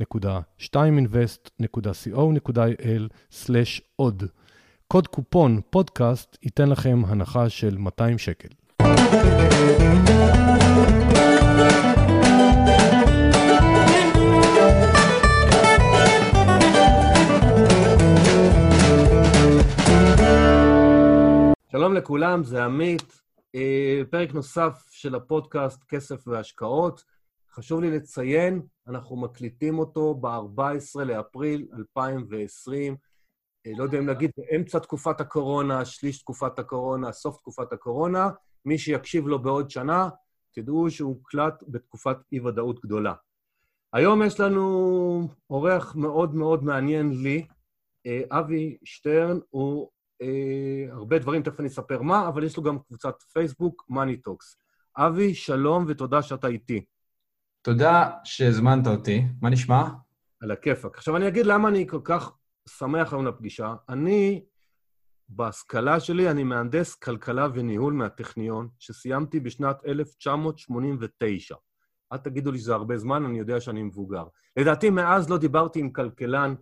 www.2invest.co.il/עוד. קוד קופון פודקאסט ייתן לכם הנחה של 200 שקל. שלום לכולם, זה עמית. אה, פרק נוסף של הפודקאסט כסף והשקעות. חשוב לי לציין, אנחנו מקליטים אותו ב-14 לאפריל 2020. אה, לא יודע אם להגיד, באמצע תקופת הקורונה, שליש תקופת הקורונה, סוף תקופת הקורונה. מי שיקשיב לו בעוד שנה, תדעו שהוא הוקלט בתקופת אי-ודאות גדולה. היום יש לנו אורח מאוד מאוד מעניין לי. אה, אבי שטרן הוא אה, הרבה דברים, תכף אני אספר מה, אבל יש לו גם קבוצת פייסבוק, Money Talks. אבי, שלום ותודה שאתה איתי. תודה שהזמנת אותי. מה נשמע? על הכיפאק. עכשיו, אני אגיד למה אני כל כך שמח היום לפגישה. אני, בהשכלה שלי, אני מהנדס כלכלה וניהול מהטכניון, שסיימתי בשנת 1989. אל תגידו לי שזה הרבה זמן, אני יודע שאני מבוגר. לדעתי, מאז לא דיברתי עם כלכלן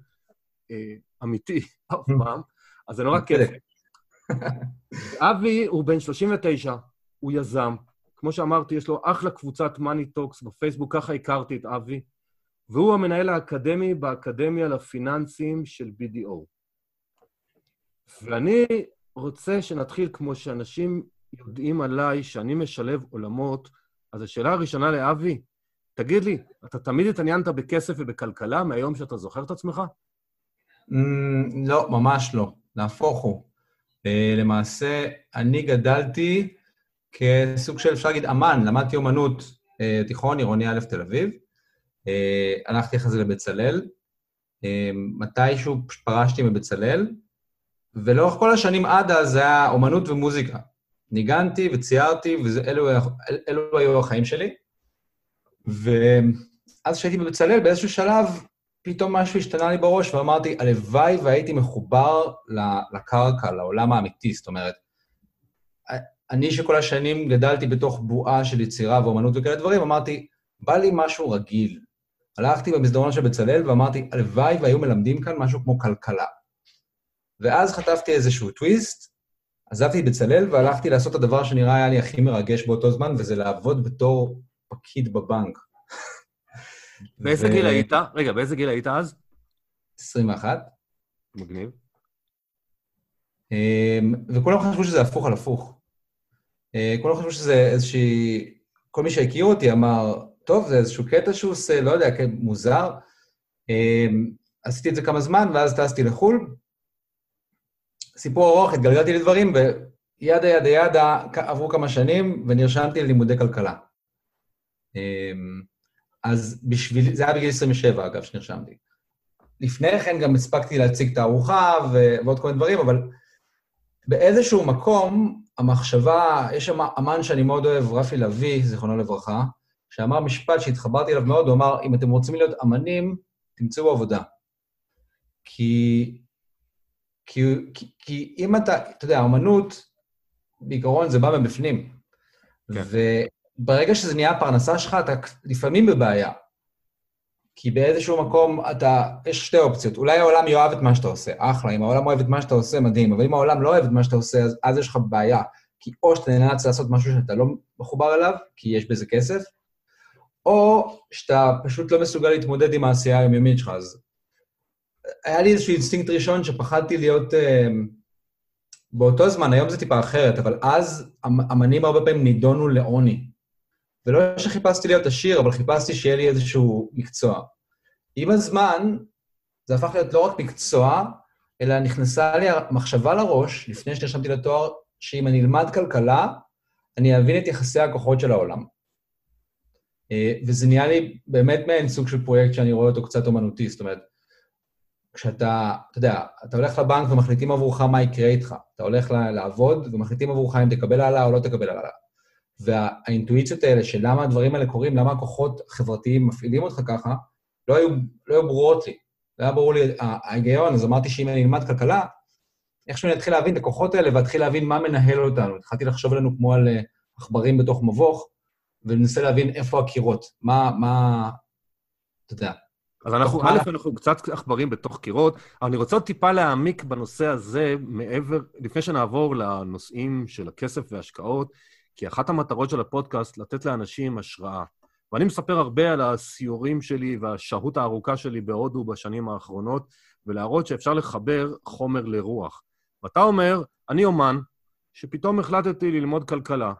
אה, אמיתי אף פעם, אז זה נורא כיף. אבי הוא בן 39, הוא יזם. כמו שאמרתי, יש לו אחלה קבוצת Money Talks בפייסבוק, ככה הכרתי את אבי, והוא המנהל האקדמי באקדמיה לפיננסים של BDO. ואני רוצה שנתחיל כמו שאנשים יודעים עליי, שאני משלב עולמות, אז השאלה הראשונה לאבי, תגיד לי, אתה תמיד התעניינת בכסף ובכלכלה מהיום שאתה זוכר את עצמך? Mm, לא, ממש לא. נהפוך הוא. אה, למעשה, אני גדלתי כסוג של, אפשר להגיד, אמן, למדתי אומנות אה, תיכון, עירוני א' תל אביב. אה, הלכתי אחרי זה לבצלאל. מתישהו פרשתי מבצלאל, ולאורך כל השנים עד אז זה היה אומנות ומוזיקה. ניגנתי וציירתי, ואלו היו החיים שלי. ואז כשהייתי בבצלאל, באיזשהו שלב פתאום משהו השתנה לי בראש, ואמרתי, הלוואי והייתי מחובר לקרקע, לעולם האמיתי. זאת אומרת, אני שכל השנים גדלתי בתוך בועה של יצירה ואומנות וכאלה דברים, אמרתי, בא לי משהו רגיל. הלכתי במסדרון של בצלאל ואמרתי, הלוואי והיו מלמדים כאן משהו כמו כלכלה. ואז חטפתי איזשהו טוויסט, עזבתי את בצלאל והלכתי לעשות את הדבר שנראה היה לי הכי מרגש באותו זמן, וזה לעבוד בתור פקיד בבנק. באיזה גיל היית? רגע, באיזה גיל היית אז? 21. מגניב. אמ, וכולם חשבו שזה הפוך על הפוך. אה, כולם חשבו שזה איזושהי... כל מי שהכיר אותי אמר, טוב, זה איזשהו קטע שהוא עושה, לא יודע, מוזר. אמ, עשיתי את זה כמה זמן, ואז טסתי לחו"ל. סיפור ארוך, התגלגלתי לדברים, וידה ידה ידה עברו כמה שנים, ונרשמתי ללימודי כלכלה. אמ, אז בשביל, זה היה בגיל 27, אגב, שנרשמתי. לפני כן גם הספקתי להציג תערוכה ועוד כל מיני דברים, אבל באיזשהו מקום, המחשבה, יש שם אמן שאני מאוד אוהב, רפי לביא, זיכרונו לברכה, שאמר משפט שהתחברתי אליו מאוד, הוא אמר, אם אתם רוצים להיות אמנים, תמצאו עבודה. כי, כי, כי, כי אם אתה, אתה יודע, האמנות, בעיקרון זה בא מבפנים. כן. ברגע שזה נהיה הפרנסה שלך, אתה לפעמים בבעיה. כי באיזשהו מקום אתה, יש שתי אופציות. אולי העולם יאהב את מה שאתה עושה, אחלה. אם העולם אוהב את מה שאתה עושה, מדהים. אבל אם העולם לא אוהב את מה שאתה עושה, אז, אז יש לך בעיה. כי או שאתה נאלץ לעשות משהו שאתה לא מחובר אליו, כי יש בזה כסף, או שאתה פשוט לא מסוגל להתמודד עם העשייה היומיומית שלך. אז היה לי איזשהו אינסטינקט ראשון שפחדתי להיות... אה, באותו זמן, היום זה טיפה אחרת, אבל אז אמנים הרבה פעמים נידונו לעוני. ולא שחיפשתי להיות עשיר, אבל חיפשתי שיהיה לי איזשהו מקצוע. עם הזמן, זה הפך להיות לא רק מקצוע, אלא נכנסה לי המחשבה לראש, לפני שנרשמתי לתואר, שאם אני אלמד כלכלה, אני אבין את יחסי הכוחות של העולם. אה, וזה נהיה לי באמת מעין סוג של פרויקט שאני רואה אותו קצת אומנותי, זאת אומרת, כשאתה, אתה יודע, אתה הולך לבנק ומחליטים עבורך מה יקרה איתך. אתה הולך לעבוד ומחליטים עבורך אם תקבל העלאה או לא תקבל העלאה. והאינטואיציות האלה של למה הדברים האלה קורים, למה הכוחות החברתיים מפעילים אותך ככה, לא היו, לא היו ברורות לי. לא היה ברור לי ההיגיון, אז אמרתי שאם אני אלמד כלכלה, איכשהו אני אתחיל להבין את הכוחות האלה ואתחיל להבין מה מנהל אותנו. התחלתי לחשוב עלינו כמו על אה, עכברים בתוך מבוך, וננסה להבין איפה הקירות, מה, מה, אתה יודע. אז אנחנו, א', אנחנו קצת עכברים בתוך קירות, אבל אני רוצה עוד טיפה להעמיק בנושא הזה מעבר, לפני שנעבור לנושאים של הכסף וההשקעות, כי אחת המטרות של הפודקאסט, לתת לאנשים השראה. ואני מספר הרבה על הסיורים שלי והשהות הארוכה שלי בהודו בשנים האחרונות, ולהראות שאפשר לחבר חומר לרוח. ואתה אומר, אני אומן, שפתאום החלטתי ללמוד כלכלה,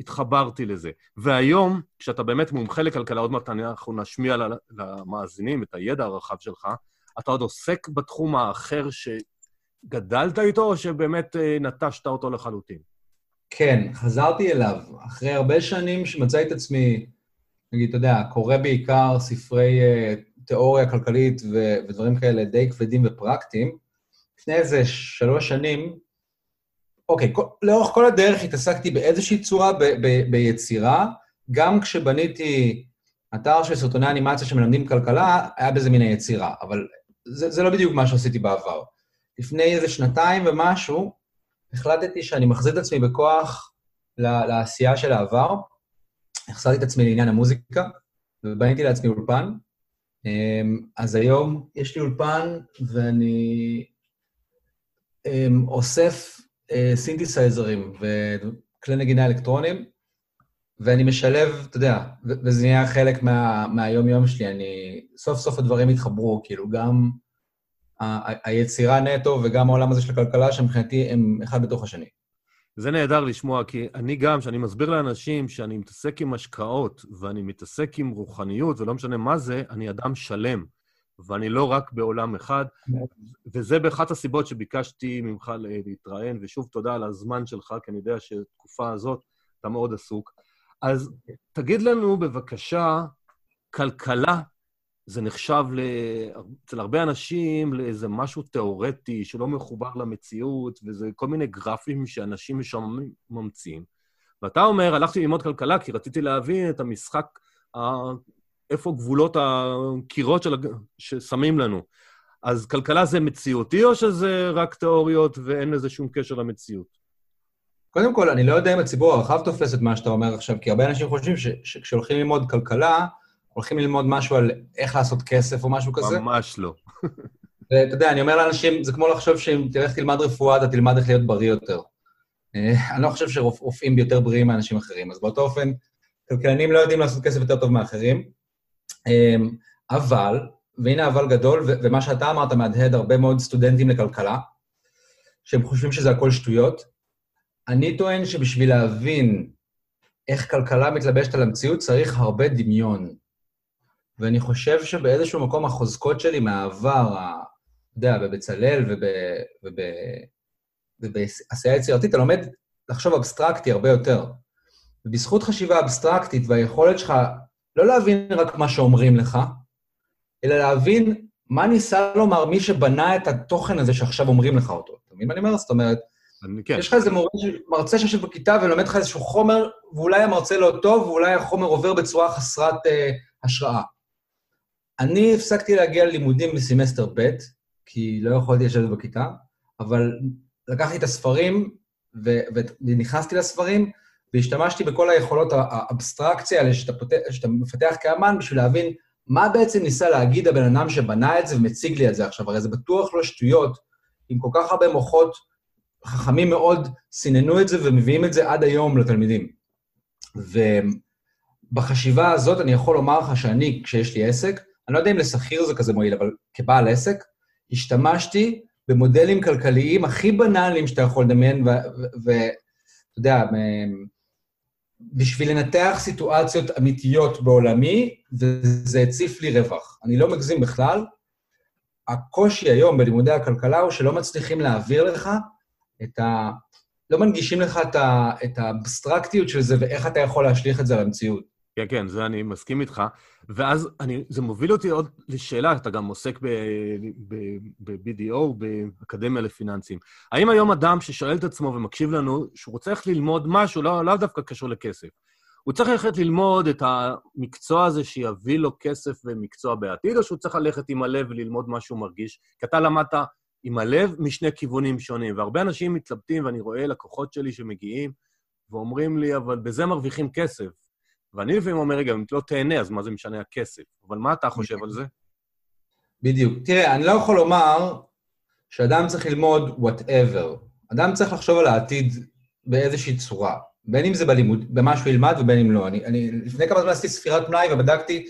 התחברתי לזה. והיום, כשאתה באמת מומחה לכלכלה, עוד מעט אנחנו נשמיע למאזינים את הידע הרחב שלך, אתה עוד עוסק בתחום האחר שגדלת איתו, או שבאמת אה, נטשת אותו לחלוטין? כן, חזרתי אליו. אחרי הרבה שנים שמצאתי את עצמי, נגיד, אתה יודע, קורא בעיקר ספרי uh, תיאוריה כלכלית ו- ודברים כאלה די כבדים ופרקטיים, לפני איזה שלוש שנים, אוקיי, כל, לאורך כל הדרך התעסקתי באיזושהי צורה ב- ב- ביצירה, גם כשבניתי אתר של סרטוני אנימציה שמלמדים כלכלה, היה בזה מן היצירה, אבל זה, זה לא בדיוק מה שעשיתי בעבר. לפני איזה שנתיים ומשהו, החלטתי שאני מחזיר את עצמי בכוח לעשייה של העבר, החזרתי את עצמי לעניין המוזיקה, ובניתי לעצמי אולפן. אמ, אז היום יש לי אולפן, ואני אמ, אוסף אה, סינתסייזרים וכלי נגינה אלקטרונים, ואני משלב, אתה יודע, וזה נהיה חלק מה, מהיום-יום שלי, אני... סוף סוף הדברים התחברו, כאילו, גם היצירה נטו וגם העולם הזה של הכלכלה, שמבחינתי הם אחד בתוך השני. זה נהדר לשמוע, כי אני גם, כשאני מסביר לאנשים שאני מתעסק עם השקעות ואני מתעסק עם רוחניות, ולא משנה מה זה, אני אדם שלם, ואני לא רק בעולם אחד, וזה באחת הסיבות שביקשתי ממך להתראיין, ושוב תודה על הזמן שלך, כי אני יודע שבתקופה הזאת אתה מאוד עסוק. אז תגיד לנו בבקשה, כלכלה זה נחשב ל... אצל הרבה אנשים לאיזה משהו תיאורטי שלא מחובר למציאות, וזה כל מיני גרפים שאנשים משעממים ממציאים. ואתה אומר, הלכתי ללמוד כלכלה כי רציתי להבין את המשחק, ה... איפה גבולות הקירות של... ששמים לנו. אז כלכלה זה מציאותי או שזה רק תיאוריות ואין לזה שום קשר למציאות? קודם כל, אני לא יודע אם הציבור הרחב תופס את מה שאתה אומר עכשיו, כי הרבה אנשים חושבים שכשהולכים ללמוד כלכלה, הולכים ללמוד משהו על איך לעשות כסף או משהו כזה. ממש לא. ואתה יודע, אני אומר לאנשים, זה כמו לחשוב שאם תלך תלמד רפואה, אתה תלמד איך להיות בריא יותר. אה, אני לא חושב שרופאים יותר בריאים מאנשים אחרים, אז באותו אופן, כלכלנים לא יודעים לעשות כסף יותר טוב מאחרים. אה, אבל, והנה אבל גדול, ומה שאתה אמרת מהדהד הרבה מאוד סטודנטים לכלכלה, שהם חושבים שזה הכל שטויות. אני טוען שבשביל להבין איך כלכלה מתלבשת על המציאות צריך הרבה דמיון. ואני חושב שבאיזשהו מקום החוזקות שלי מהעבר, אתה יודע, בבצלאל ובעשייה יצירתית, אתה לומד לחשוב אבסטרקטי הרבה יותר. ובזכות חשיבה אבסטרקטית והיכולת שלך לא להבין רק מה שאומרים לך, אלא להבין מה ניסה לומר מי שבנה את התוכן הזה שעכשיו אומרים לך אותו. אתה מבין מה אני אומר? זאת אומרת, אני, כן. יש לך איזה מורה, מרצה שיושב בכיתה ולומד לך איזשהו חומר, ואולי המרצה לא טוב, ואולי החומר עובר בצורה חסרת אה, השראה. אני הפסקתי להגיע ללימודים בסמסטר ב', כי לא יכולתי לשבת בכיתה, אבל לקחתי את הספרים ו- ונכנסתי לספרים, והשתמשתי בכל היכולות האבסטרקציה האלה שאתה, פות... שאתה מפתח כאמן בשביל להבין מה בעצם ניסה להגיד הבן אדם שבנה את זה ומציג לי את זה עכשיו. הרי זה בטוח לא שטויות, עם כל כך הרבה מוחות חכמים מאוד סיננו את זה ומביאים את זה עד היום לתלמידים. ובחשיבה הזאת אני יכול לומר לך שאני, כשיש לי עסק, אני לא יודע אם לשכיר זה כזה מועיל, אבל כבעל עסק, השתמשתי במודלים כלכליים הכי בנאליים שאתה יכול לדמיין, ואתה יודע, בשביל לנתח סיטואציות אמיתיות בעולמי, וזה הציף לי רווח. אני לא מגזים בכלל. הקושי היום בלימודי הכלכלה הוא שלא מצליחים להעביר לך את ה... לא מנגישים לך את, האבסטרקטיות של זה ואיך אתה יכול להשליך את זה על המציאות. כן, כן, זה אני מסכים איתך. ואז אני, זה מוביל אותי עוד לשאלה, אתה גם עוסק ב-BDO, באקדמיה לפיננסים. האם היום אדם ששואל את עצמו ומקשיב לנו, שהוא רוצה איך ללמוד משהו, לא, לא דווקא קשור לכסף, הוא צריך ללכת ללמוד את המקצוע הזה שיביא לו כסף ומקצוע בעתיד, או שהוא צריך ללכת עם הלב וללמוד מה שהוא מרגיש? כי אתה למדת עם הלב משני כיוונים שונים, והרבה אנשים מתלבטים, ואני רואה לקוחות שלי שמגיעים ואומרים לי, אבל בזה מרוויחים כסף. ואני לפעמים אומר, רגע, אם לא תהנה, אז מה זה משנה הכסף? אבל מה אתה חושב על זה? בדיוק. תראה, אני לא יכול לומר שאדם צריך ללמוד whatever. אדם צריך לחשוב על העתיד באיזושהי צורה. בין אם זה בלימוד, במה שהוא ילמד ובין אם לא. אני, אני לפני כמה זמן עשיתי ספירת מלאי ובדקתי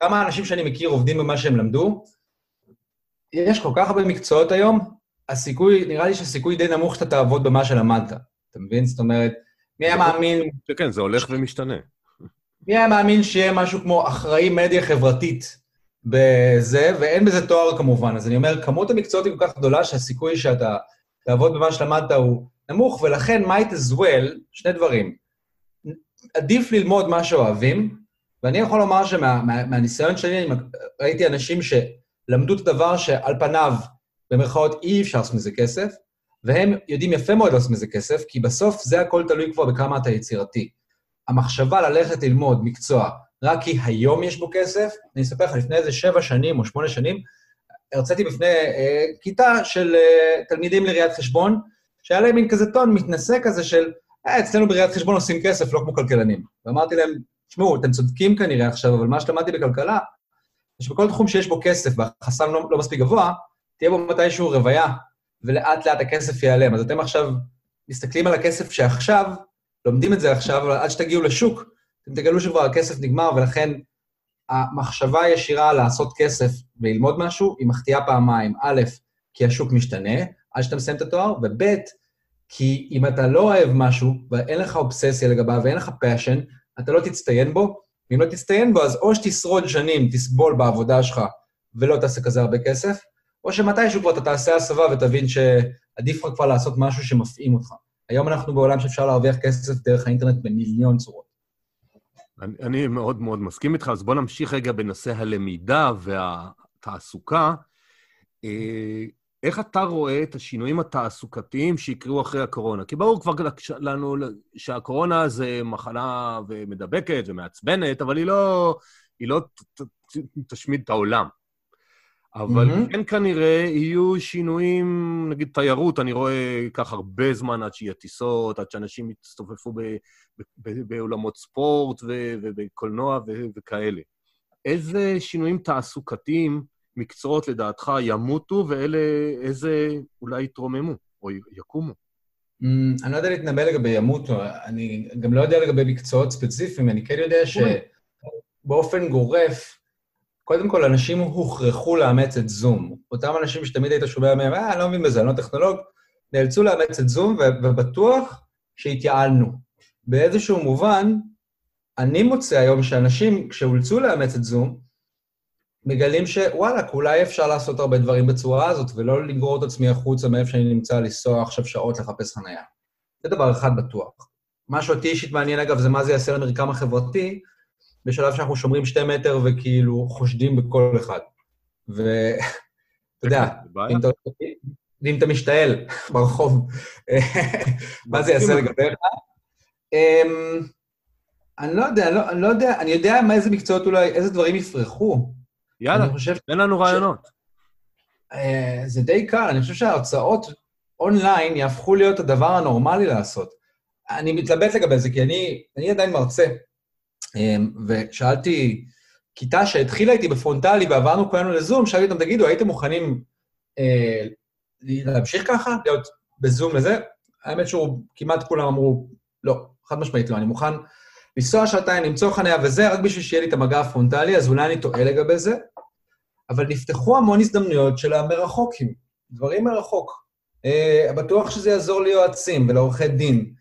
כמה אנשים שאני מכיר עובדים במה שהם למדו. יש כל כך הרבה מקצועות היום, הסיכוי, נראה לי שהסיכוי די נמוך שאתה תעבוד במה שלמדת. אתה מבין? זאת אומרת, מי היה מאמין... כן, זה הולך ומשתנה. מי היה מאמין שיהיה משהו כמו אחראי מדיה חברתית בזה, ואין בזה תואר כמובן. אז אני אומר, כמות המקצועות היא כל כך גדולה שהסיכוי שאתה תעבוד במה שלמדת הוא נמוך, ולכן might as well, שני דברים. עדיף ללמוד מה שאוהבים, ואני יכול לומר שמהניסיון שלי, אני ראיתי אנשים שלמדו את הדבר שעל פניו, במרכאות, אי אפשר לעשות מזה כסף, והם יודעים יפה מאוד לעשות מזה כסף, כי בסוף זה הכל תלוי כבר בכמה אתה יצירתי. המחשבה ללכת ללמוד מקצוע רק כי היום יש בו כסף, אני אספר לך, לפני איזה שבע שנים או שמונה שנים, הרציתי בפני אה, כיתה של אה, תלמידים לראיית חשבון, שהיה להם מין כזה טון מתנשא כזה של, אה, אצלנו בראיית חשבון עושים כסף, לא כמו כלכלנים. ואמרתי להם, תשמעו, אתם צודקים כנראה עכשיו, אבל מה שלמדתי בכלכלה, זה שבכל תחום שיש בו כסף והחסם לא, לא מספיק גבוה, תהיה בו מתישהו רוויה, ולאט לאט הכסף ייעלם. אז אתם עכשיו מסתכלים על הכסף שעכשיו, לומדים את זה עכשיו, אבל עד שתגיעו לשוק, אתם תגלו שכבר הכסף נגמר, ולכן המחשבה הישירה לעשות כסף וללמוד משהו, היא מחטיאה פעמיים. א', כי השוק משתנה, עד שאתה מסיים את התואר, וב', כי אם אתה לא אוהב משהו, ואין לך אובססיה לגביו ואין לך passion, אתה לא תצטיין בו, ואם לא תצטיין בו, אז או שתשרוד שנים, תסבול בעבודה שלך ולא תעשה כזה הרבה כסף, או שמתישהו כבר אתה תעשה הסבה ותבין שעדיף לך כבר לעשות משהו שמפעים אותך. היום אנחנו בעולם שאפשר להרוויח כסף דרך האינטרנט במיליון צורות. אני, אני מאוד מאוד מסכים איתך, אז בוא נמשיך רגע בנושא הלמידה והתעסוקה. אה, איך אתה רואה את השינויים התעסוקתיים שיקרו אחרי הקורונה? כי ברור כבר לנו שהקורונה זה מחלה ומדבקת ומעצבנת, אבל היא לא, היא לא תשמיד את העולם. אבל mm-hmm. כן כנראה יהיו שינויים, נגיד תיירות, אני רואה, ייקח הרבה זמן עד שיהיה טיסות, עד שאנשים יצטופפו באולמות ספורט ובקולנוע וכאלה. איזה שינויים תעסוקתיים, מקצועות לדעתך ימותו, ואלה, איזה אולי יתרוממו או יקומו? Mm, אני לא יודע להתנבא לגבי ימותו, אני גם לא יודע לגבי מקצועות ספציפיים, אני כן יודע שבאופן גורף, קודם כל, אנשים הוכרחו לאמץ את זום. אותם אנשים שתמיד היית שומע מהם, אה, אני לא מבין בזה, אני לא טכנולוג, נאלצו לאמץ את זום, ובטוח שהתייעלנו. באיזשהו מובן, אני מוצא היום שאנשים, כשאולצו לאמץ את זום, מגלים שוואלה, אולי אפשר לעשות הרבה דברים בצורה הזאת, ולא לגרור את עצמי החוצה מאיפה שאני נמצא, לנסוע עכשיו שעות לחפש חנייה. זה דבר אחד בטוח. מה שאותי אישית מעניין, אגב, זה מה זה יעשה למרקם החברתי, בשלב שאנחנו שומרים שתי מטר וכאילו חושדים בכל אחד. ואתה יודע, אם אתה משתעל ברחוב, מה זה יעשה לגביך? אמ, אני לא יודע, לא, אני לא יודע, אני יודע מה איזה מקצועות אולי, איזה דברים יפרחו. יאללה, תן לנו רעיונות. אה, זה די קל, אני חושב שההרצאות אונליין יהפכו להיות הדבר הנורמלי לעשות. אני מתלבט לגבי זה, כי אני, אני עדיין מרצה, ושאלתי, כיתה שהתחילה איתי בפרונטלי ועברנו כולנו לזום, שאלתי אותם, תגידו, הייתם מוכנים אה, להמשיך ככה, להיות בזום לזה? האמת שהוא, כמעט כולם אמרו, לא, חד משמעית לא, אני מוכן לנסוע שעתיים, למצוא חניה וזה, רק בשביל שיהיה לי את המגע הפרונטלי, אז אולי אני טועה לגבי זה. אבל נפתחו המון הזדמנויות של המרחוקים, דברים מרחוק. Uh, בטוח שזה יעזור ליועצים ולעורכי דין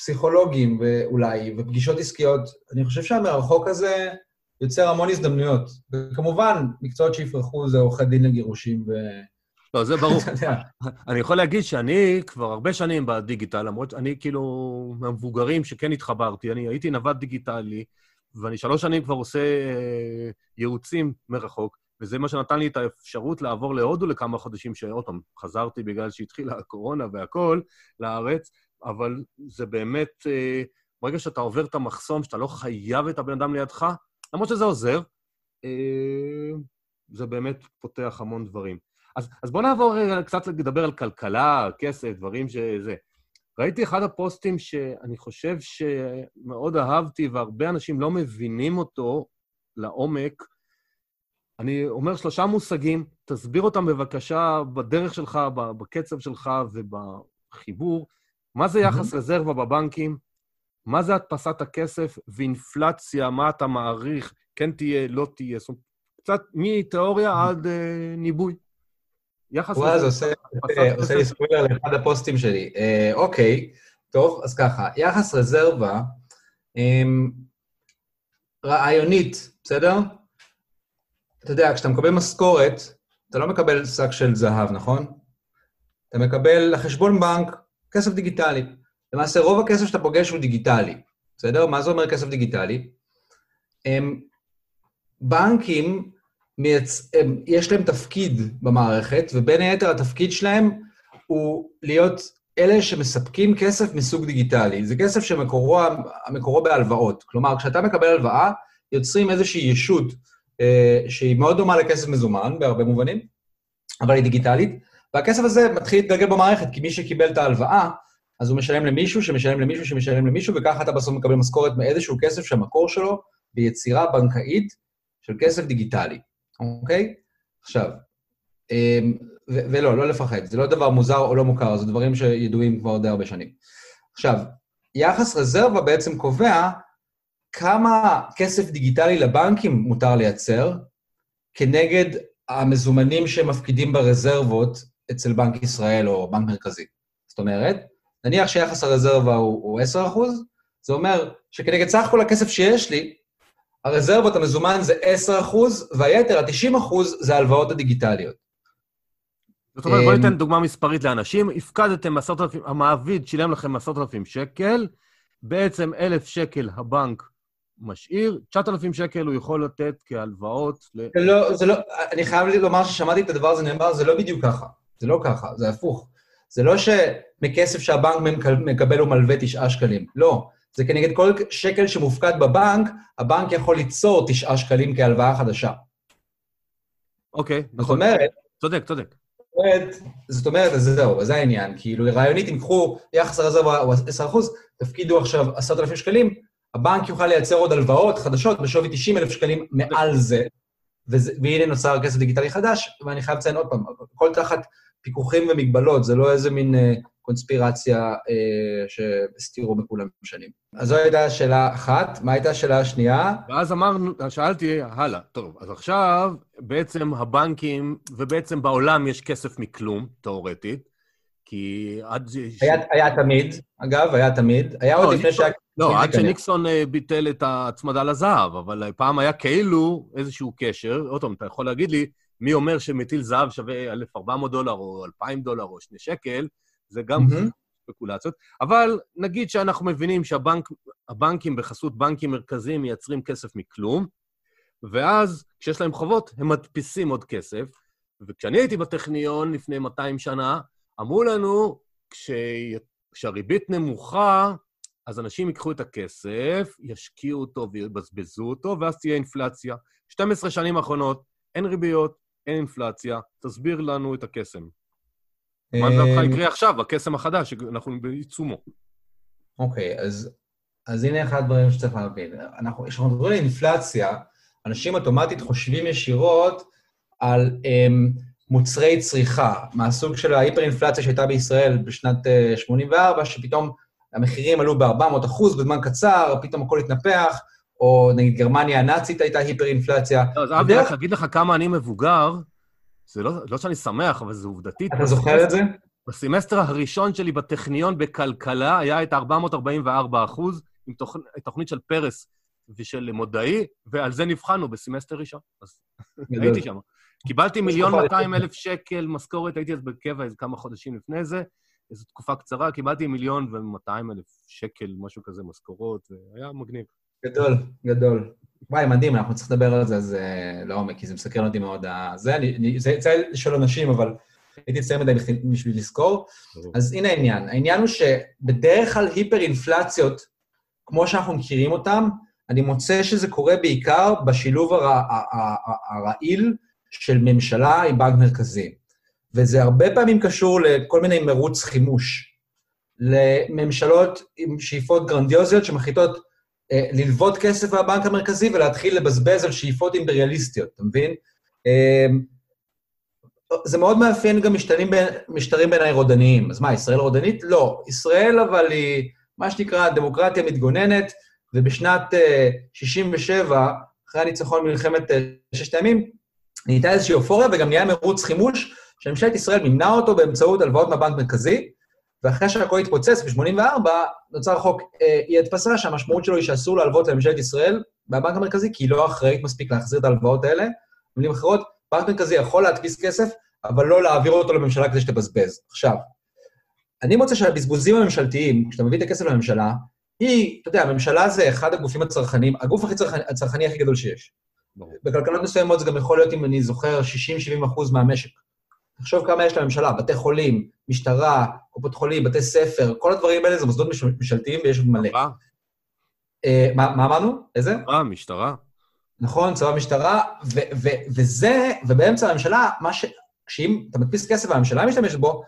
ולפסיכולוגים ואולי, ופגישות עסקיות. אני חושב שהמרחוק הזה יוצר המון הזדמנויות. וכמובן, מקצועות שיפרחו זה עורכי דין לגירושים ו... לא, זה ברור. אני יכול להגיד שאני כבר הרבה שנים בדיגיטל, למרות שאני כאילו מהמבוגרים שכן התחברתי, אני הייתי נווד דיגיטלי, ואני שלוש שנים כבר עושה אה, ייעוצים מרחוק, וזה מה שנתן לי את האפשרות לעבור להודו לכמה חודשים, שעוד פעם, חזרתי בגלל שהתחילה הקורונה והכול לארץ, אבל זה באמת, אה, ברגע שאתה עובר את המחסום, שאתה לא חייב את הבן אדם לידך, למרות שזה עוזר, אה, זה באמת פותח המון דברים. אז, אז בואו נעבור רגע קצת לדבר על כלכלה, כסף, דברים שזה. ראיתי אחד הפוסטים שאני חושב שמאוד אהבתי, והרבה אנשים לא מבינים אותו לעומק. אני אומר שלושה מושגים, תסביר אותם בבקשה בדרך שלך, בקצב שלך ובחיבור. מה זה יחס mm-hmm. רזרבה בבנקים? מה זה הדפסת הכסף ואינפלציה? מה אתה מעריך? כן תהיה, לא תהיה? זאת אומרת, קצת מתיאוריה mm-hmm. עד uh, ניבוי. יחס... וואי, זה עושה, עושה לי ספוילר לאחד הפוסטים שלי. אה, אוקיי, טוב, אז ככה, יחס רזרבה, אה, רעיונית, בסדר? אתה יודע, כשאתה מקבל משכורת, אתה לא מקבל שק של זהב, נכון? אתה מקבל לחשבון בנק כסף דיגיטלי. למעשה, רוב הכסף שאתה פוגש הוא דיגיטלי, בסדר? מה זה אומר כסף דיגיטלי? הם, בנקים מייצ... יש להם תפקיד במערכת, ובין היתר התפקיד שלהם הוא להיות אלה שמספקים כסף מסוג דיגיטלי. זה כסף שמקורו בהלוואות. כלומר, כשאתה מקבל הלוואה, יוצרים איזושהי ישות אה, שהיא מאוד דומה לכסף מזומן, בהרבה מובנים, אבל היא דיגיטלית, והכסף הזה מתחיל להתגלגל במערכת, כי מי שקיבל את ההלוואה, אז הוא משלם למישהו, שמשלם למישהו, שמשלם למישהו, וככה אתה בסוף מקבל משכורת מאיזשהו כסף שהמקור שלו ביצירה בנקאית של כסף דיגיטלי. אוקיי? עכשיו, אמ, ולא, לא לפחד, זה לא דבר מוזר או לא מוכר, זה דברים שידועים כבר די הרבה שנים. עכשיו, יחס רזרבה בעצם קובע כמה כסף דיגיטלי לבנקים מותר לייצר כנגד המזומנים שמפקידים ברזרבות אצל בנק ישראל או בנק מרכזי. זאת אומרת, נניח שיחס הרזרבה הוא, הוא 10%, זה אומר שכנגד סך כל הכסף שיש לי, הרזרבות המזומן זה 10 והיתר, ה-90 זה ההלוואות הדיגיטליות. זאת אומרת, בוא ניתן דוגמה מספרית לאנשים. הפקדתם 10,000, המעביד שילם לכם 10,000 שקל, בעצם 1,000 שקל הבנק משאיר, 9,000 שקל הוא יכול לתת כהלוואות ל... זה לא, זה לא, אני חייב לומר ששמעתי את הדבר הזה נאמר, זה לא בדיוק ככה. זה לא ככה, זה הפוך. זה לא שמכסף שהבנק מקבל הוא מלווה 9 שקלים. לא. זה כנגד כל שקל שמופקד בבנק, הבנק יכול ליצור תשעה שקלים כהלוואה חדשה. אוקיי, נכון. זאת אומרת... צודק, צודק. זאת אומרת, אז זהו, זה העניין. כאילו, רעיונית, אם קחו יחס הרזרבה הוא 10 תפקידו עכשיו 10,000 שקלים, הבנק יוכל לייצר עוד הלוואות חדשות בשווי 90,000 שקלים מעל זה, וזה, והנה נוצר כסף דיגיטלי חדש, ואני חייב לציין עוד פעם, הכל תחת פיקוחים ומגבלות, זה לא איזה מין אה, קונספירציה אה, שהסתירו מכולם שנים. אז זו הייתה השאלה אחת. מה הייתה השאלה השנייה? ואז אמרנו, שאלתי, הלאה, טוב, אז עכשיו בעצם הבנקים, ובעצם בעולם יש כסף מכלום, תאורטית, כי עד... היה, היה תמיד, אגב, היה תמיד. היה לא, עוד לפני שהיה... לא, עד שניקסון אה, ביטל את ההצמדה לזהב, אבל פעם היה כאילו איזשהו קשר. עוד פעם, אתה יכול להגיד לי, מי אומר שמטיל זהב שווה 1,400 דולר או 2,000 דולר או 2 שקל, זה גם. ספקולציות. אבל נגיד שאנחנו מבינים שהבנקים בחסות בנקים מרכזיים מייצרים כסף מכלום, ואז כשיש להם חובות, הם מדפיסים עוד כסף. וכשאני הייתי בטכניון לפני 200 שנה, אמרו לנו, כש... כשהריבית נמוכה, אז אנשים ייקחו את הכסף, ישקיעו אותו ויבזבזו אותו, ואז תהיה אינפלציה. 12 שנים האחרונות, אין ריביות, אין אינפלציה, תסביר לנו את הקסם. מה דעתך אה, יקרה עכשיו, הקסם החדש, אנחנו בעיצומו? אוקיי, אז, אז הנה אחד הדברים שצריך להבין. אנחנו, כשאנחנו מדברים על אינפלציה, אנשים אוטומטית חושבים ישירות על um, מוצרי צריכה, מהסוג של ההיפר-אינפלציה שהייתה בישראל בשנת uh, 84, שפתאום המחירים עלו ב-400 אחוז בזמן קצר, פתאום הכל התנפח, או נגיד גרמניה הנאצית הייתה היפר-אינפלציה. לא, אז אבי, רק אגיד לך כמה אני מבוגר, זה לא, לא שאני שמח, אבל זה עובדתית. אתה זוכר את זה? בסמסטר הראשון שלי בטכניון בכלכלה היה את 444 אחוז, עם תוכ... תוכנית של פרס ושל מודעי, ועל זה נבחנו בסמסטר ראשון. אז הייתי שם. קיבלתי מיליון 200 אלף שקל משכורת, הייתי אז בקבע איזה כמה חודשים לפני זה, איזו תקופה קצרה, קיבלתי מיליון ו-200 אלף שקל, משהו כזה, משכורות, והיה מגניב. גדול, גדול. וואי, מדהים, אנחנו צריכים לדבר על זה, זה לעומק, כי זה מסקרן אותי מאוד. זה, זה יצא של אנשים, אבל הייתי אצלם מדי בשביל לזכור. אז הנה העניין. העניין הוא שבדרך כלל היפר-אינפלציות, כמו שאנחנו מכירים אותן, אני מוצא שזה קורה בעיקר בשילוב הרע, הרעיל של ממשלה עם בנק מרכזי. וזה הרבה פעמים קשור לכל מיני מרוץ חימוש. לממשלות עם שאיפות גרנדיוזיות שמחליטות אה, ללוות כסף מהבנק המרכזי ולהתחיל לבזבז על שאיפות אימפריאליסטיות, אתה מבין? אה, זה מאוד מאפיין גם משתנים בין, משטרים בעיניי רודניים. אז מה, ישראל רודנית? לא. ישראל אבל היא מה שנקרא דמוקרטיה מתגוננת, ובשנת uh, 67', אחרי הניצחון במלחמת ששת הימים, נהייתה איזושהי אופוריה וגם נהיה מרוץ חימוש, שממשלת ישראל מימנה אותו באמצעות הלוואות מהבנק מרכזי, ואחרי שהכל התפוצץ ב-84, נוצר חוק אה, אי הדפסה, שהמשמעות שלו היא שאסור להלוות לממשלת ישראל מהבנק המרכזי, כי היא לא אחראית מספיק להחזיר את ההלוואות האלה. במילים אחרות, בנק מרכזי יכול להדפיס כסף, אבל לא להעביר אותו לממשלה כדי שתבזבז. עכשיו, אני מוצא שהבזבוזים הממשלתיים, כשאתה מביא את הכסף לממשלה, היא, אתה יודע, הממשלה זה אחד הגופים הצרכניים, הגוף הכי צרכני, הצרכני הכי גדול שיש. בכלכלות מסוימות זה גם יכול להיות, אם אני זוכר, 60-70 אחוז מהמשק. תחשוב כמה יש לממשלה, בתי חולים, משטרה, קופות חולים, בתי ספר, כל הדברים האלה זה מוסדות ממשלתיים ויש עוד מלא. אה, מה אמרנו? איזה? צבא, משטרה. נכון, צבא משטרה, וזה, ובאמצע הממשלה, מה ש... כשאם אתה מדפיס כסף והממשלה משתמשת בו,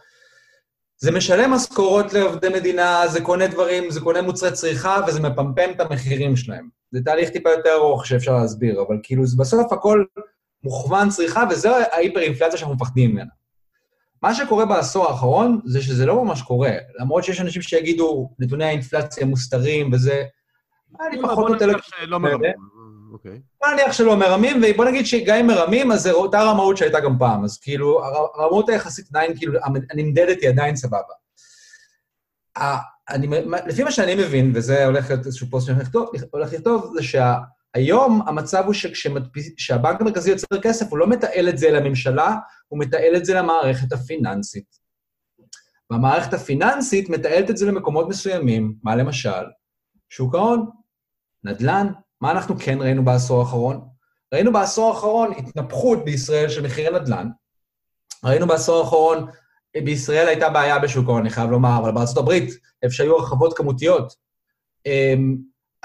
זה משלם משכורות לעובדי מדינה, זה קונה דברים, זה קונה מוצרי צריכה, וזה מפמפם את המחירים שלהם. זה תהליך טיפה יותר ארוך שאפשר להסביר, אבל כאילו, בסוף הכל מוכוון צריכה, וזו ההיפר-אינפלציה שאנחנו מפחדים ממנה. מה שקורה בעשור האחרון זה שזה לא ממש קורה, למרות שיש אנשים שיגידו, נתוני האינפלציה מוסתרים וזה, אני פחות נותן... בוא נניח שלא מרמים. אוקיי. בוא נניח שלא מרמים, ובוא נגיד שגם אם מרמים, אז זה אותה רמאות שהייתה גם פעם. אז כאילו, הרמאות היחסית עדיין, כאילו, הנמדדת היא עדיין סבבה. אני, לפי מה שאני מבין, וזה הולך להיות איזשהו פוסט שאני הולך לכתוב, זה שה... היום המצב הוא שכשהבנק המרכזי יוצר כסף, הוא לא מתעל את זה לממשלה, הוא מתעל את זה למערכת הפיננסית. והמערכת הפיננסית מתעלת את זה למקומות מסוימים, מה למשל? שוק ההון, נדל"ן. מה אנחנו כן ראינו בעשור האחרון? ראינו בעשור האחרון התנפחות בישראל של מחירי נדל"ן. ראינו בעשור האחרון, בישראל הייתה בעיה בשוק ההון, אני חייב לומר, אבל בארצות הברית, איפה שהיו הרחבות כמותיות, אמ,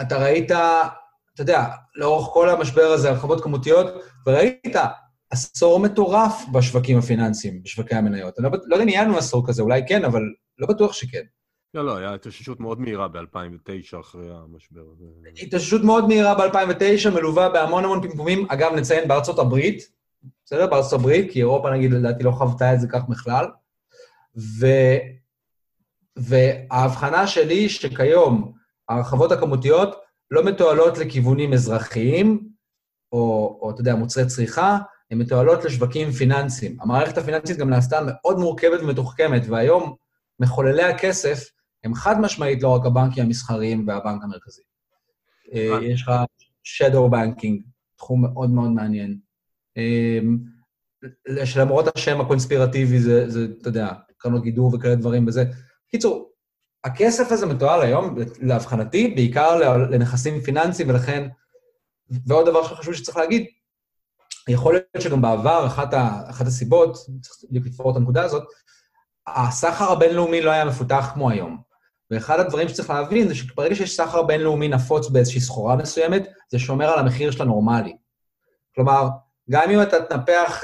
אתה ראית אתה יודע, לאורך כל המשבר הזה, הרחבות כמותיות, וראית עשור מטורף בשווקים הפיננסיים, בשווקי המניות. אני לא, לא יודע אם יהיה לנו עשור כזה, אולי כן, אבל לא בטוח שכן. לא, לא, הייתה התאוששות מאוד מהירה ב-2009 אחרי המשבר הזה. התאוששות מאוד מהירה ב-2009, מלווה בהמון המון פמפומים. אגב, נציין בארצות הברית, בסדר? בארצות הברית, כי אירופה, נגיד, לדעתי לא חוותה את זה כך בכלל. ו... וההבחנה שלי שכיום ההרחבות הכמותיות לא מתועלות לכיוונים אזרחיים, או, או אתה יודע, מוצרי צריכה, הן מתועלות לשווקים פיננסיים. המערכת הפיננסית גם נעשתה מאוד מורכבת ומתוחכמת, והיום מחוללי הכסף הם חד משמעית לא רק הבנקים המסחריים והבנק המרכזי. אה, יש לך shadow banking, תחום מאוד מאוד מעניין. אה, שלמרות השם הקונספירטיבי זה, זה, אתה יודע, קרנות גידור וכאלה דברים וזה. קיצור, הכסף הזה מתועל היום, להבחנתי, בעיקר לנכסים פיננסיים, ולכן, ועוד דבר שחשוב שצריך להגיד, יכול להיות שגם בעבר, אחת, ה, אחת הסיבות, צריך בדיוק לתפור את הנקודה הזאת, הסחר הבינלאומי לא היה מפותח כמו היום. ואחד הדברים שצריך להבין זה שברגע שיש סחר בינלאומי נפוץ באיזושהי סחורה מסוימת, זה שומר על המחיר שלה נורמלי. כלומר, גם אם אתה תנפח,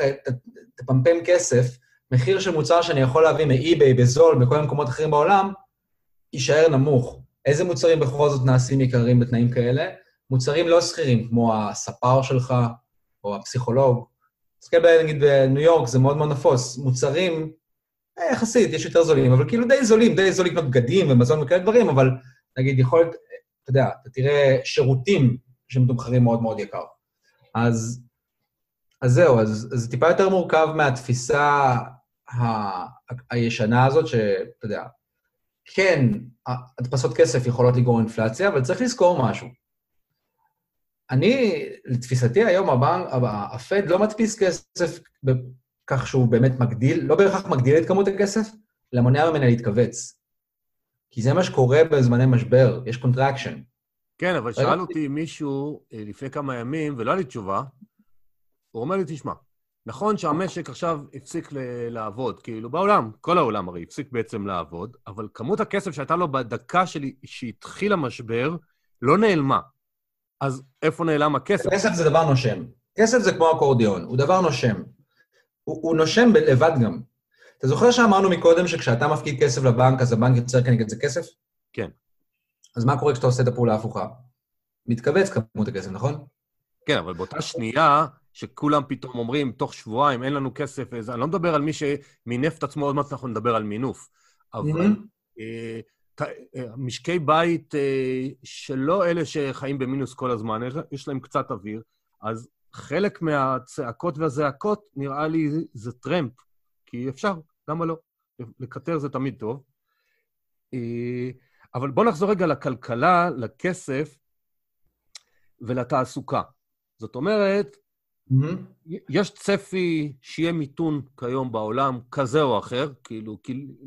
תפמפם כסף, מחיר של מוצר שאני יכול להביא מאי-ביי בזול, בכל המקומות אחרים בעולם, יישאר נמוך. איזה מוצרים בכל זאת נעשים יקרים בתנאים כאלה? מוצרים לא שכירים, כמו הספר שלך או הפסיכולוג. תסתכל נגיד בניו יורק, זה מאוד מאוד נפוץ. מוצרים, אה, יחסית, יש יותר זולים, אבל כאילו די זולים, די זולים לקנות בגדים ומזון וכאלה דברים, אבל נגיד יכול להיות, אתה יודע, אתה תראה שירותים שמתומחרים מאוד מאוד יקר. אז, אז זהו, אז זה טיפה יותר מורכב מהתפיסה ה, הישנה הזאת, שאתה יודע, כן, הדפסות כסף יכולות לגרור אינפלציה, אבל צריך לזכור משהו. אני, לתפיסתי היום, הבנק, הפד לא מדפיס כסף כך שהוא באמת מגדיל, לא בהכרח מגדיל את כמות הכסף, אלא מונע ממנה להתכווץ. כי זה מה שקורה בזמני משבר, יש contraction. כן, אבל שאל אותי מישהו אה, לפני כמה ימים, ולא היה לי תשובה, הוא אומר לי, תשמע, נכון שהמשק עכשיו הפסיק לעבוד, כאילו בעולם, כל העולם הרי הפסיק בעצם לעבוד, אבל כמות הכסף שהייתה לו בדקה שלפני שהתחיל המשבר, לא נעלמה. אז איפה נעלם הכסף? כסף זה דבר נושם. כסף זה כמו אקורדיון, הוא דבר נושם. הוא, הוא נושם לבד גם. אתה זוכר שאמרנו מקודם שכשאתה מפקיד כסף לבנק, אז הבנק יוצר כנגד זה כסף? כן. אז מה קורה כשאתה עושה את הפעולה ההפוכה? מתכווץ כמות הכסף, נכון? כן, אבל באותה שנייה, שכולם פתאום אומרים, תוך שבועיים אין לנו כסף, אני לא מדבר על מי שמינף את עצמו, עוד מעט אנחנו נדבר על מינוף. אבל אה, אה, משקי בית אה, שלא אלה שחיים במינוס כל הזמן, יש להם קצת אוויר, אז חלק מהצעקות והזעקות, נראה לי, זה טרמפ, כי אפשר, למה לא? לקטר זה תמיד טוב. אבל בואו נחזור רגע לכלכלה, לכסף ולתעסוקה. זאת אומרת, Mm-hmm. יש צפי שיהיה מיתון כיום בעולם, כזה או אחר, כאילו,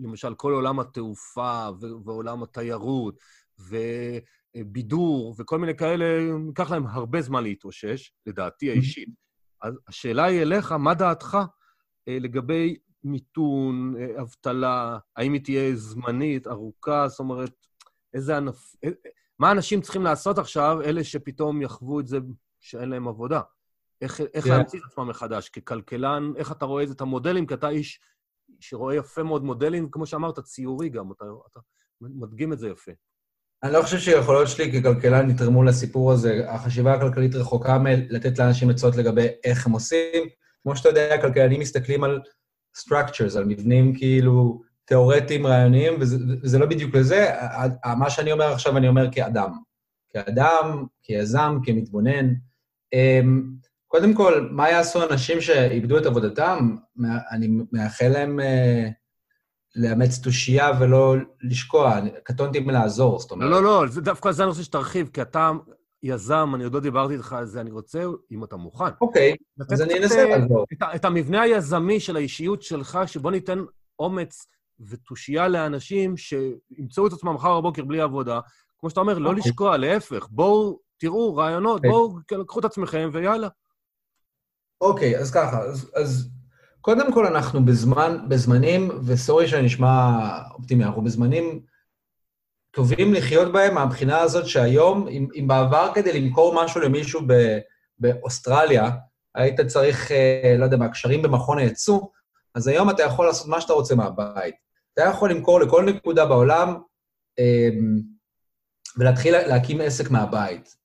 למשל, כל עולם התעופה ועולם התיירות ובידור וכל מיני כאלה, ייקח להם הרבה זמן להתאושש, לדעתי mm-hmm. האישית. אז השאלה היא אליך, מה דעתך אה, לגבי מיתון, אה, אבטלה, האם היא תהיה זמנית, ארוכה, זאת אומרת, איזה ענף... אה, מה אנשים צריכים לעשות עכשיו, אלה שפתאום יחוו את זה שאין להם עבודה? איך, איך yeah. להמציא את עצמם מחדש. ככלכלן, איך אתה רואה את המודלים? כי אתה איש שרואה יפה מאוד מודלים, כמו שאמרת, ציורי גם, אתה, אתה מדגים את זה יפה. אני לא חושב שהיכולות שלי ככלכלן יתרמו לסיפור הזה. החשיבה הכלכלית רחוקה מלתת לאנשים עצות לגבי איך הם עושים. כמו שאתה יודע, כלכלנים מסתכלים על structures, על מבנים כאילו תיאורטיים, רעיוניים, וזה, וזה לא בדיוק לזה. מה שאני אומר עכשיו, אני אומר כאדם. כאדם, כיזם, כמתבונן. אמ, קודם כל, מה יעשו אנשים שאיבדו את עבודתם? אני מאחל להם uh, לאמץ תושייה ולא לשקוע. קטונתי מלעזור, זאת אומרת. לא, לא, לא, זה דווקא זה אני רוצה שתרחיב, כי אתה יזם, אני עוד לא דיברתי איתך על זה, אני רוצה, אם אתה מוכן. אוקיי, אז אני אנסה אה, לעזור. את, את המבנה היזמי של האישיות שלך, שבוא ניתן אומץ ותושייה לאנשים שימצאו את עצמם מחר בבוקר בלי עבודה. כמו שאתה אומר, לא אוקיי. לשקוע, להפך, בואו, תראו רעיונות, אוקיי. בואו, קחו את עצמכם ויאללה. אוקיי, אז ככה, אז, אז קודם כל אנחנו בזמן, בזמנים, וסורי שאני נשמע אופטימי, אנחנו בזמנים טובים לחיות בהם מהבחינה הזאת שהיום, אם, אם בעבר כדי למכור משהו למישהו ב, באוסטרליה, היית צריך, אה, לא יודע מה, קשרים במכון הייצוא, אז היום אתה יכול לעשות מה שאתה רוצה מהבית. אתה יכול למכור לכל נקודה בעולם אה, ולהתחיל להקים עסק מהבית.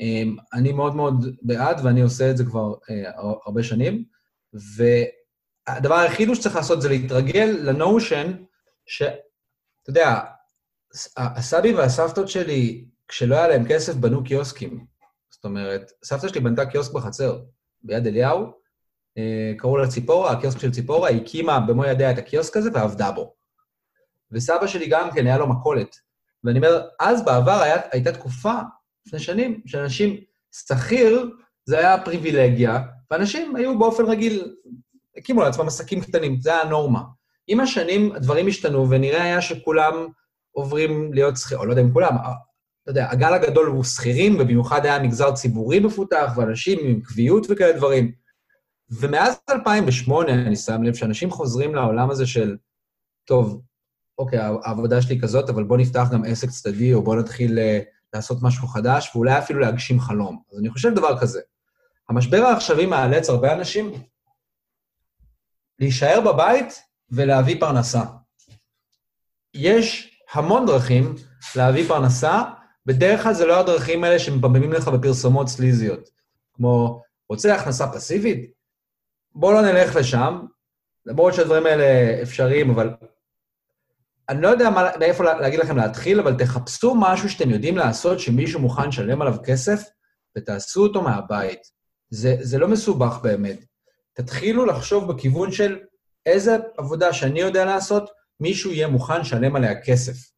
אמ, אני מאוד מאוד בעד, ואני עושה את זה כבר אה, הרבה שנים, והדבר היחיד שצריך לעשות זה להתרגל לנושן שאתה יודע, הסבים והסבתות שלי, כשלא היה להם כסף, בנו קיוסקים. זאת אומרת, סבתא שלי בנתה קיוסק בחצר, ביד אליהו, אה, קראו לה ציפורה, הקיוסק של ציפורה, היא הקימה במו ידיה את הקיוסק הזה ועבדה בו. וסבא שלי גם כן, היה לו מכולת. ואני אומר, אז בעבר היה, הייתה תקופה לפני שנים, שאנשים, שכיר זה היה פריבילגיה, ואנשים היו באופן רגיל, הקימו לעצמם עסקים קטנים, זה היה הנורמה. עם השנים הדברים השתנו, ונראה היה שכולם עוברים להיות שכירים, או לא יודע אם כולם, אתה יודע, הגל הגדול הוא שכירים, ובמיוחד היה מגזר ציבורי מפותח, ואנשים עם קביעות וכאלה דברים. ומאז 2008 אני שם לב שאנשים חוזרים לעולם הזה של, טוב, אוקיי, העבודה שלי כזאת, אבל בוא נפתח גם עסק צדדי, או בוא נתחיל אה, לעשות משהו חדש, ואולי אפילו להגשים חלום. אז אני חושב דבר כזה. המשבר העכשווי מאלץ הרבה אנשים להישאר בבית ולהביא פרנסה. יש המון דרכים להביא פרנסה, בדרך כלל זה לא הדרכים האלה שמפמפמים לך בפרסומות סליזיות, כמו, רוצה הכנסה פסיבית? בואו לא נלך לשם, למרות שהדברים האלה אפשריים, אבל אני לא יודע מאיפה להגיד לכם להתחיל, אבל תחפשו משהו שאתם יודעים לעשות, שמישהו מוכן לשלם עליו כסף, ותעשו אותו מהבית. זה, זה לא מסובך באמת. תתחילו לחשוב בכיוון של איזה עבודה שאני יודע לעשות, מישהו יהיה מוכן לשלם עליה כסף.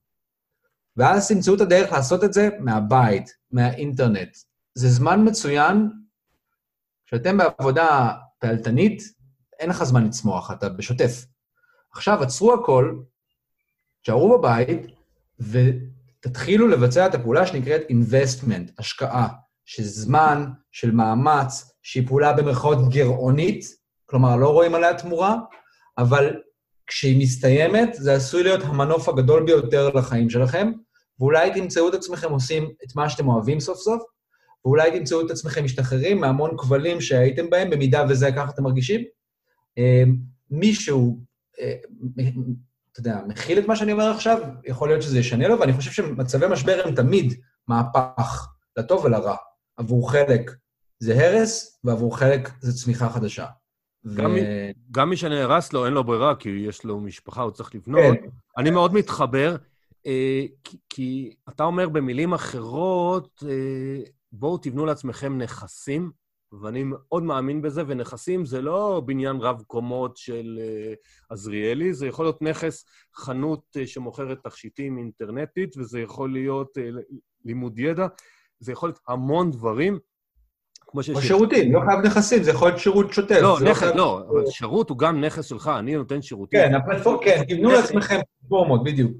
ואז תמצאו את הדרך לעשות את זה מהבית, מהאינטרנט. זה זמן מצוין, כשאתם בעבודה פעלתנית, אין לך זמן לצמוח, אתה בשוטף. עכשיו, עצרו הכל, תשארו בבית, ותתחילו לבצע את הפעולה שנקראת investment, השקעה, של זמן, של מאמץ, שהיא פעולה במרכאות גרעונית, כלומר, לא רואים עליה תמורה, אבל כשהיא מסתיימת, זה עשוי להיות המנוף הגדול ביותר לחיים שלכם, ואולי תמצאו את עצמכם עושים את מה שאתם אוהבים סוף סוף, ואולי תמצאו את עצמכם משתחררים מהמון כבלים שהייתם בהם, במידה וזה ככה אתם מרגישים. אמ, מישהו, אה, אתה יודע, מכיל את מה שאני אומר עכשיו, יכול להיות שזה ישנה לו, ואני חושב שמצבי משבר הם תמיד מהפך, לטוב ולרע. עבור חלק זה הרס, ועבור חלק זה צמיחה חדשה. גם, ו... גם מי שנהרס לו, אין לו ברירה, כי יש לו משפחה, הוא צריך לבנות. כן. אני מאוד מתחבר, אה, כי, כי אתה אומר במילים אחרות, אה, בואו תבנו לעצמכם נכסים, ואני מאוד מאמין בזה, ונכסים זה לא בניין רב-קומות של אה, עזריאלי, זה יכול להיות נכס, חנות אה, שמוכרת תכשיטים אינטרנטית, וזה יכול להיות אה, לימוד ידע, זה יכול להיות המון דברים. כמו שיש... או שירותים, לא חייב נכסים, זה יכול להיות שירות שוטף. לא, לא, נכס, לא, לא, אבל שירות הוא גם נכס שלך, אני נותן שירותים. כן, הפלטפורמה, כן, תבנו לעצמכם פלטפורמות, בדיוק.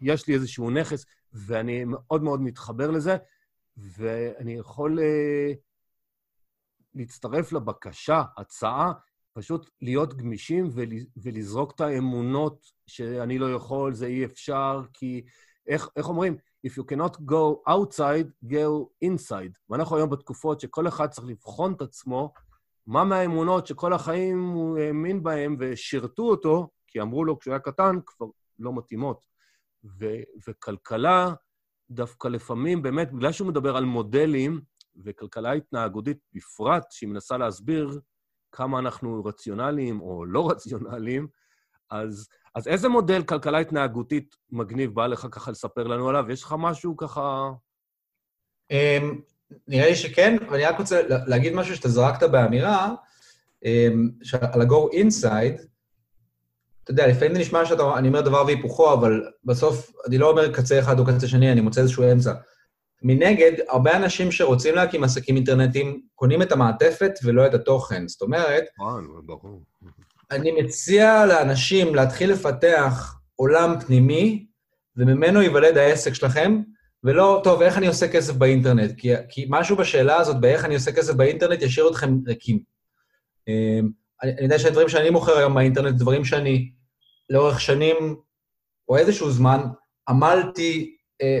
יש לי איזשהו נכס, ואני מאוד מאוד מתחבר לזה, ואני יכול להצטרף לבקשה, הצעה, פשוט להיות גמישים ול, ולזרוק את האמונות שאני לא יכול, זה אי אפשר, כי איך, איך אומרים? If you cannot go outside, go inside. ואנחנו היום בתקופות שכל אחד צריך לבחון את עצמו, מה מהאמונות שכל החיים הוא האמין בהן ושירתו אותו, כי אמרו לו כשהוא היה קטן, כבר לא מתאימות. ו- וכלכלה, דווקא לפעמים, באמת, בגלל שהוא מדבר על מודלים, וכלכלה התנהגותית בפרט, שהיא מנסה להסביר כמה אנחנו רציונליים או לא רציונליים, אז, אז איזה מודל כלכלה התנהגותית מגניב בא לך ככה לספר לנו עליו? יש לך משהו ככה... Um, נראה לי שכן, ואני רק רוצה להגיד משהו שאתה זרקת באמירה, um, על ה-go inside, אתה יודע, לפעמים זה נשמע שאני אומר דבר והיפוכו, אבל בסוף אני לא אומר קצה אחד או קצה שני, אני מוצא איזשהו אמצע. מנגד, הרבה אנשים שרוצים להקים עסקים אינטרנטיים קונים את המעטפת ולא את התוכן. זאת אומרת, ברור. אני מציע לאנשים להתחיל לפתח עולם פנימי, וממנו ייוולד העסק שלכם, ולא, טוב, איך אני עושה כסף באינטרנט? כי, כי משהו בשאלה הזאת, באיך אני עושה כסף באינטרנט, ישאיר אתכם ריקים. אמ, אני, אני יודע שהדברים שאני מוכר היום באינטרנט, דברים שאני לאורך שנים, או איזשהו זמן, עמלתי אה,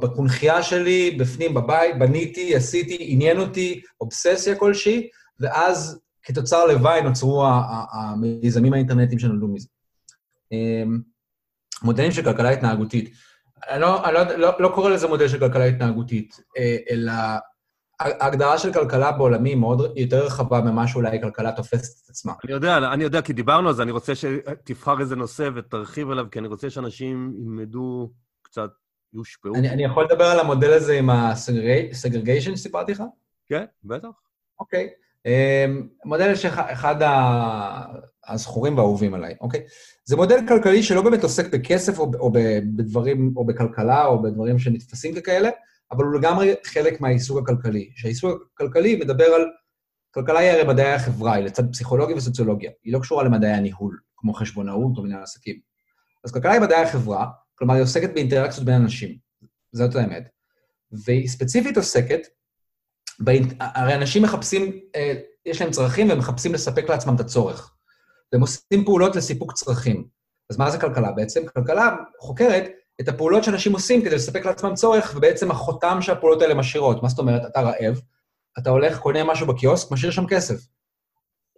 בקונכייה שלי, בפנים, בבית, בניתי, עשיתי, עניין אותי, אובססיה כלשהי, ואז כתוצר לוואי נוצרו המיזמים האינטרנטיים שנולדו מזה. אמ, מודלים של כלכלה התנהגותית. אני לא, אני לא, לא, לא קורא לזה מודל של כלכלה התנהגותית, אה, אלא ההגדרה של כלכלה בעולמי היא מאוד יותר רחבה ממה שאולי כלכלה תופסת את עצמה. אני יודע, אני יודע, כי דיברנו על זה, אני רוצה שתבחר איזה נושא ותרחיב עליו, כי אני רוצה שאנשים ילמדו קצת, יושפעו. אני, אני יכול לדבר על המודל הזה עם ה-segregation שסיפרתי לך? כן, בטח. אוקיי. אמ, מודל שאחד הזכורים והאהובים עליי, אוקיי? זה מודל כלכלי שלא באמת עוסק בכסף או, או בדברים, או בכלכלה, או בדברים שנתפסים ככאלה, אבל הוא לגמרי חלק מהעיסוק הכלכלי. שהעיסוק הכלכלי מדבר על... כלכלה היא הרי מדעי החברה, היא לצד פסיכולוגיה וסוציולוגיה. היא לא קשורה למדעי הניהול, כמו חשבונאות או מנהל עסקים. אז כלכלה היא מדעי החברה, כלומר היא עוסקת באינטראקציות בין אנשים. זאת האמת. והיא ספציפית עוסקת, באינט... הרי אנשים מחפשים, אה, יש להם צרכים והם מחפשים לספק לעצמם את הצורך. והם עושים פעולות לסיפוק צרכים. אז מה זה כלכלה בעצם? כלכלה חוקרת את הפעולות שאנשים עושים כדי לספק לעצמם צורך, ובעצם החותם שהפעולות האלה משאירות. מה זאת אומרת? אתה רעב, אתה הולך, קונה משהו בקיוסק, משאיר שם כסף.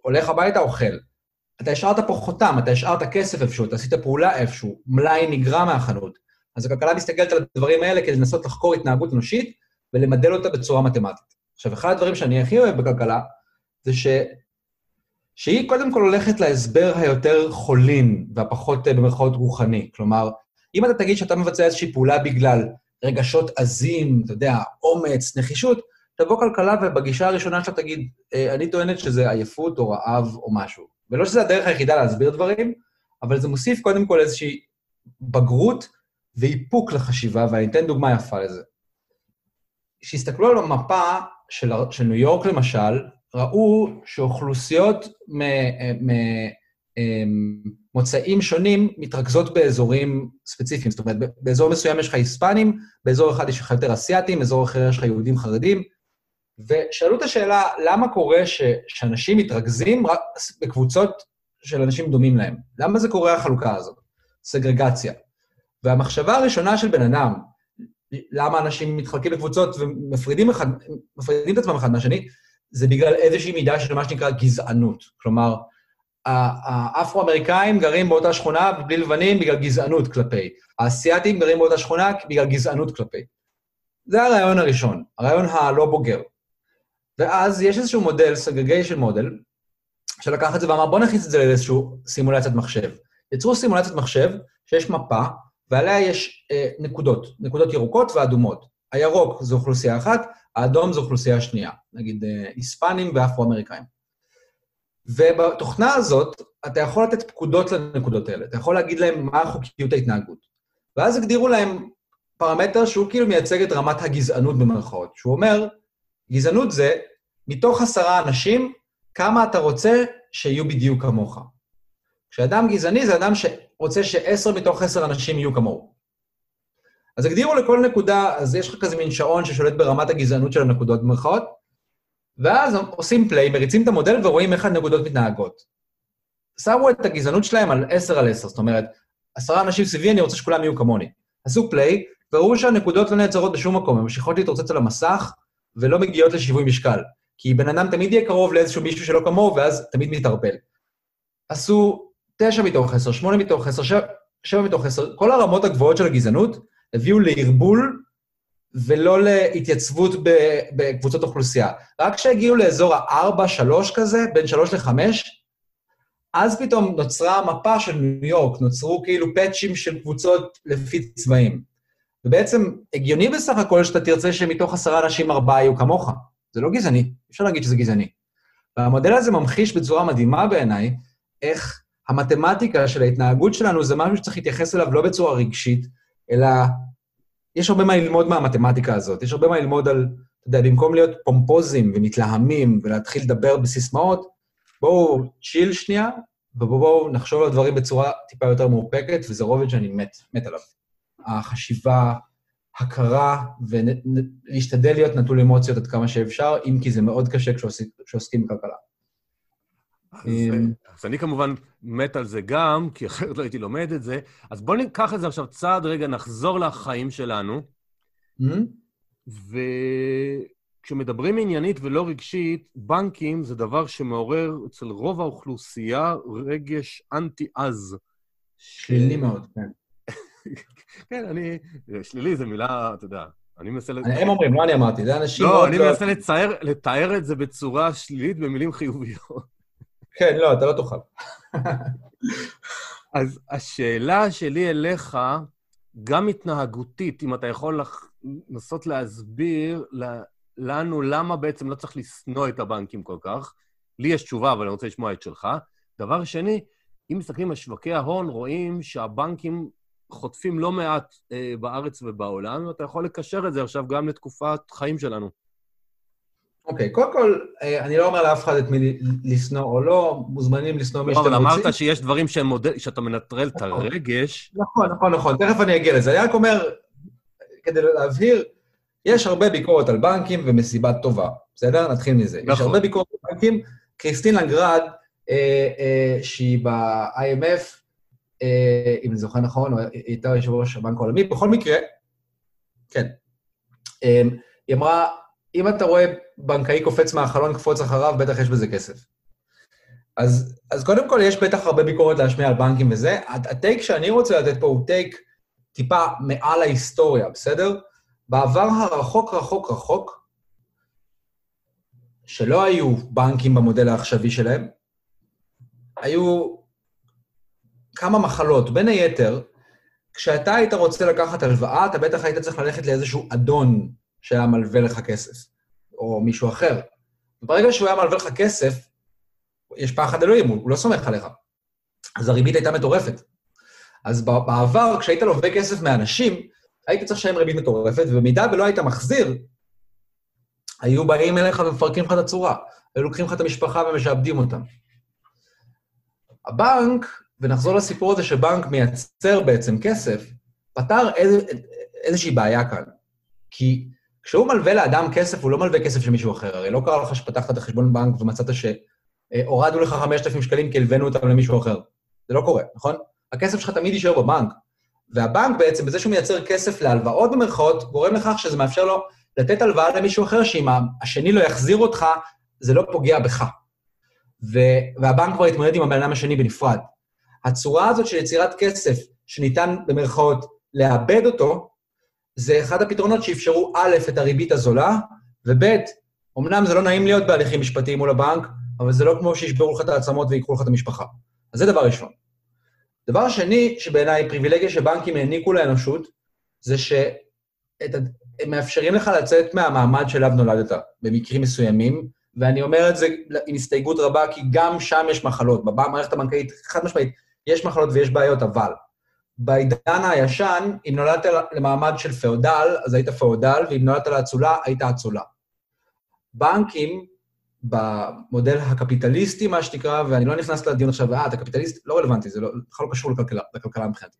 הולך הביתה, אוכל. אתה השארת פה חותם, אתה השארת כסף איפשהו, אתה עשית פעולה איפשהו, מלאי נגרע מהחנות. אז הכלכלה מסתכלת על הדברים האלה כדי לנסות לחקור התנהגות אנושית ולמדל אותה בצורה מתמטית. עכשיו, אחד הדברים שאני הכי אוהב בכלכלה, זה ש... שהיא קודם כל הולכת להסבר היותר חולין והפחות במרכאות רוחני. כלומר, אם אתה תגיד שאתה מבצע איזושהי פעולה בגלל רגשות עזים, אתה יודע, אומץ, נחישות, תבוא כלכלה ובגישה הראשונה שלה תגיד, אה, אני טוענת שזה עייפות או רעב או משהו. ולא שזה הדרך היחידה להסביר דברים, אבל זה מוסיף קודם כל איזושהי בגרות ואיפוק לחשיבה, ואני אתן דוגמה יפה לזה. כשהסתכלו על המפה של, של ניו יורק למשל, ראו שאוכלוסיות ממוצאים אמ, שונים מתרכזות באזורים ספציפיים. זאת אומרת, באזור מסוים יש לך היספנים, באזור אחד יש לך יותר אסיאתים, באזור אחר יש לך יהודים חרדים. ושאלו את השאלה, למה קורה ש, שאנשים מתרכזים רק בקבוצות של אנשים דומים להם? למה זה קורה החלוקה הזאת? סגרגציה. והמחשבה הראשונה של בן אדם, למה אנשים מתחלקים לקבוצות ומפרידים אחד, את עצמם אחד מהשני, זה בגלל איזושהי מידה של מה שנקרא גזענות. כלומר, האפרו-אמריקאים גרים באותה שכונה בלי לבנים בגלל גזענות כלפי. האסייתים גרים באותה שכונה בגלל גזענות כלפי. זה הרעיון הראשון, הרעיון הלא בוגר. ואז יש איזשהו מודל, segregation מודל, שלקח את זה ואמר, בוא נכניס את זה לאיזושהי סימולציית מחשב. יצרו סימולציית מחשב שיש מפה, ועליה יש אה, נקודות, נקודות ירוקות ואדומות. הירוק זו אוכלוסייה אחת, האדום זו אוכלוסייה שנייה, נגיד אה, היספנים ואפרו-אמריקאים. ובתוכנה הזאת, אתה יכול לתת פקודות לנקודות האלה, אתה יכול להגיד להם מה חוקיות ההתנהגות. ואז הגדירו להם פרמטר שהוא כאילו מייצג את רמת הגזענות במרכאות, שהוא אומר, גזענות זה, מתוך עשרה אנשים, כמה אתה רוצה שיהיו בדיוק כמוך. כשאדם גזעני זה אדם שרוצה שעשר מתוך עשר אנשים יהיו כמוהו. אז הגדירו לכל נקודה, אז יש לך כזה מין שעון ששולט ברמת הגזענות של הנקודות במרכאות, ואז עושים פליי, מריצים את המודל ורואים איך הנקודות מתנהגות. שמו את הגזענות שלהם על עשר על עשר, זאת אומרת, עשרה אנשים סביבי, אני רוצה שכולם יהיו כמוני. עשו פליי, וראו שהנקודות לא נעצרות בשום מקום, הן ממשיכות להתרוצץ על המסך, ולא מגיעות לשיווי משקל. כי בן אדם תמיד יהיה קרוב לאיזשהו מישהו שלא כמוהו, ואז תמיד מתערפל. עשו תשע מתוך עשר, שמונה מתוך עשר, שבע מתוך עשר, כל הרמות הגבוהות של הגזענות הביאו לערבול ולא להתייצבות בקבוצות אוכלוסייה. רק כשהגיעו לאזור ה-4-3 כזה, בין 3 ל-5, אז פתאום נוצרה המפה של ניו יורק, נוצרו כאילו פאצ'ים של קבוצות לפי צבעים. ובעצם הגיוני בסך הכל שאתה תרצה שמתוך עשרה אנשים ארבעה יהיו כמוך. זה לא גזעני, אפשר להגיד שזה גזעני. והמודל הזה ממחיש בצורה מדהימה בעיניי איך המתמטיקה של ההתנהגות שלנו זה משהו שצריך להתייחס אליו לא בצורה רגשית, אלא יש הרבה מה ללמוד מהמתמטיקה הזאת. יש הרבה מה ללמוד על, אתה יודע, במקום להיות פומפוזים ומתלהמים ולהתחיל לדבר בסיסמאות, בואו צ'יל שנייה, ובואו נחשוב על דברים בצורה טיפה יותר מאופקת, וזה רובד שאני מת, מת עליו. החשיבה, הכרה, ולהשתדל להיות נטול אמוציות עד כמה שאפשר, אם כי זה מאוד קשה כשעוסקים בכלכלה. אז, אמ, אז אני כמובן מת על זה גם, כי אחרת לא הייתי לומד את זה. אז בואו ניקח את זה עכשיו צעד רגע, נחזור לחיים שלנו. Mm-hmm. וכשמדברים עניינית ולא רגשית, בנקים זה דבר שמעורר אצל רוב האוכלוסייה רגש אנטי-עז. שלילי. מאוד, כן. כן, אני... שלילי זו מילה, אתה יודע, אני מנסה... הם אומרים, לא אני אמרתי, זה אנשים... לא, אני לא- מנסה לתאר את זה בצורה שלילית במילים חיוביות. כן, לא, אתה לא תוכל. אז השאלה שלי אליך, גם התנהגותית, אם אתה יכול לנסות להסביר לנו למה בעצם לא צריך לשנוא את הבנקים כל כך. לי יש תשובה, אבל אני רוצה לשמוע את שלך. דבר שני, אם מסתכלים על שווקי ההון, רואים שהבנקים חוטפים לא מעט אה, בארץ ובעולם, ואתה יכול לקשר את זה עכשיו גם לתקופת חיים שלנו. אוקיי, okay, קודם כל, אה, אני לא אומר לאף אחד את מי לשנוא או לא, מוזמנים לשנוא מי שאתם רוצים. אבל אמרת שיש דברים שהם מודל, שאתה מנטרל את נכון. הרגש. נכון, נכון, נכון, תכף אני אגיע לזה. אני רק אומר, כדי להבהיר, יש הרבה ביקורת על בנקים ומסיבה טובה, בסדר? נתחיל מזה. נכון. יש הרבה ביקורת על בנקים. קריסטין לנגרד, אה, אה, שהיא ב-IMF, אם אני זוכר נכון, הייתה יושב ראש הבנק העולמי, בכל מקרה, כן. אה, היא אמרה, אם אתה רואה בנקאי קופץ מהחלון, קפוץ אחריו, בטח יש בזה כסף. אז, אז קודם כל, יש בטח הרבה ביקורת להשמיע על בנקים וזה. הטייק שאני רוצה לתת פה הוא טייק טיפה מעל ההיסטוריה, בסדר? בעבר הרחוק רחוק רחוק, שלא היו בנקים במודל העכשווי שלהם, היו כמה מחלות. בין היתר, כשאתה היית רוצה לקחת הלוואה, אתה בטח היית צריך ללכת לאיזשהו אדון שהיה מלווה לך כסף. או מישהו אחר. וברגע שהוא היה מלווה לך כסף, יש פחד אלוהים, הוא לא סומך עליך. אז הריבית הייתה מטורפת. אז בעבר, כשהיית לווה כסף מאנשים, היית צריך לשלם ריבית מטורפת, ובמידה ולא היית מחזיר, היו באים אליך ומפרקים לך את הצורה. היו לוקחים לך את המשפחה ומשעבדים אותם. הבנק, ונחזור לסיפור הזה שבנק מייצר בעצם כסף, פתר איז, איזושהי בעיה כאן. כי כשהוא מלווה לאדם כסף, הוא לא מלווה כסף של מישהו אחר. הרי לא קרה לך שפתחת את החשבון בנק ומצאת שהורדנו לך 5,000 שקלים כי הלווינו אותם למישהו אחר. זה לא קורה, נכון? הכסף שלך תמיד יישאר בבנק. והבנק בעצם, בזה שהוא מייצר כסף להלוואות במרכאות, גורם לכך שזה מאפשר לו לתת הלוואה למישהו אחר, שאם השני לא יחזיר אותך, זה לא פוגע בך. ו, והבנק כבר התמודד עם הבן אדם השני בנפרד. הצורה הזאת של יצירת כסף, שניתן במרכאות לאבד אותו, זה אחד הפתרונות שאפשרו א', את הריבית הזולה, וב', אמנם זה לא נעים להיות בהליכים משפטיים מול הבנק, אבל זה לא כמו שישברו לך את העצמות ויקחו לך את המשפחה. אז זה דבר ראשון. דבר שני, שבעיניי פריבילגיה שבנקים העניקו לאנושות, זה שהם מאפשרים לך לצאת מהמעמד שאליו נולדת, במקרים מסוימים, ואני אומר את זה עם הסתייגות רבה, כי גם שם יש מחלות. במערכת הבנקאית, חד משמעית, יש מחלות ויש בעיות, אבל בעידן הישן, אם נולדת למעמד של פאודל, אז היית פאודל, ואם נולדת לאצולה, היית אצולה. בנקים, במודל הקפיטליסטי, מה שנקרא, ואני לא נכנס לדיון עכשיו, אה, אתה קפיטליסט? לא רלוונטי, זה לא, בכלל לא קשור לכלכלה, לכלכלה מבחינתי.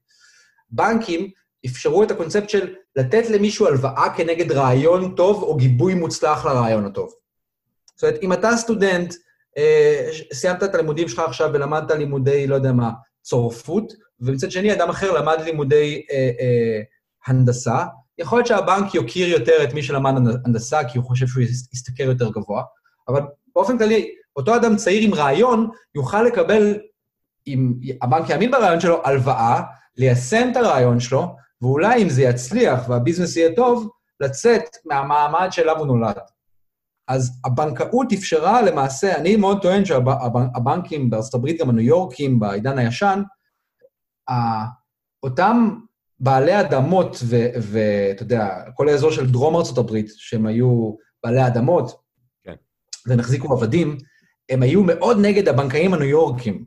בנקים אפשרו את הקונספט של לתת למישהו הלוואה כנגד רעיון טוב או גיבוי מוצלח לרעיון הטוב. זאת אומרת, אם אתה סטודנט, אה, סיימת את הלימודים שלך עכשיו ולמדת לימודי, לא יודע מה, צורפות, ומצד שני, אדם אחר למד לימודי אה, אה, הנדסה, יכול להיות שהבנק יוקיר יותר את מי שלמד הנדסה, כי הוא חושב שהוא ישתכר יותר גבוה, אבל באופן כללי, אותו אדם צעיר עם רעיון יוכל לקבל, אם הבנק יאמין ברעיון שלו, הלוואה, ליישם את הרעיון שלו, ואולי אם זה יצליח והביזנס יהיה טוב, לצאת מהמעמד שאליו הוא נולד. אז הבנקאות אפשרה למעשה, אני מאוד טוען שהבנקים בארצות הברית, גם הניו יורקים, בעידן הישן, אותם בעלי אדמות, ואתה יודע, כל האזור של דרום ארצות הברית, שהם היו בעלי אדמות, כן. והם החזיקו עבדים, הם היו מאוד נגד הבנקאים הניו יורקים,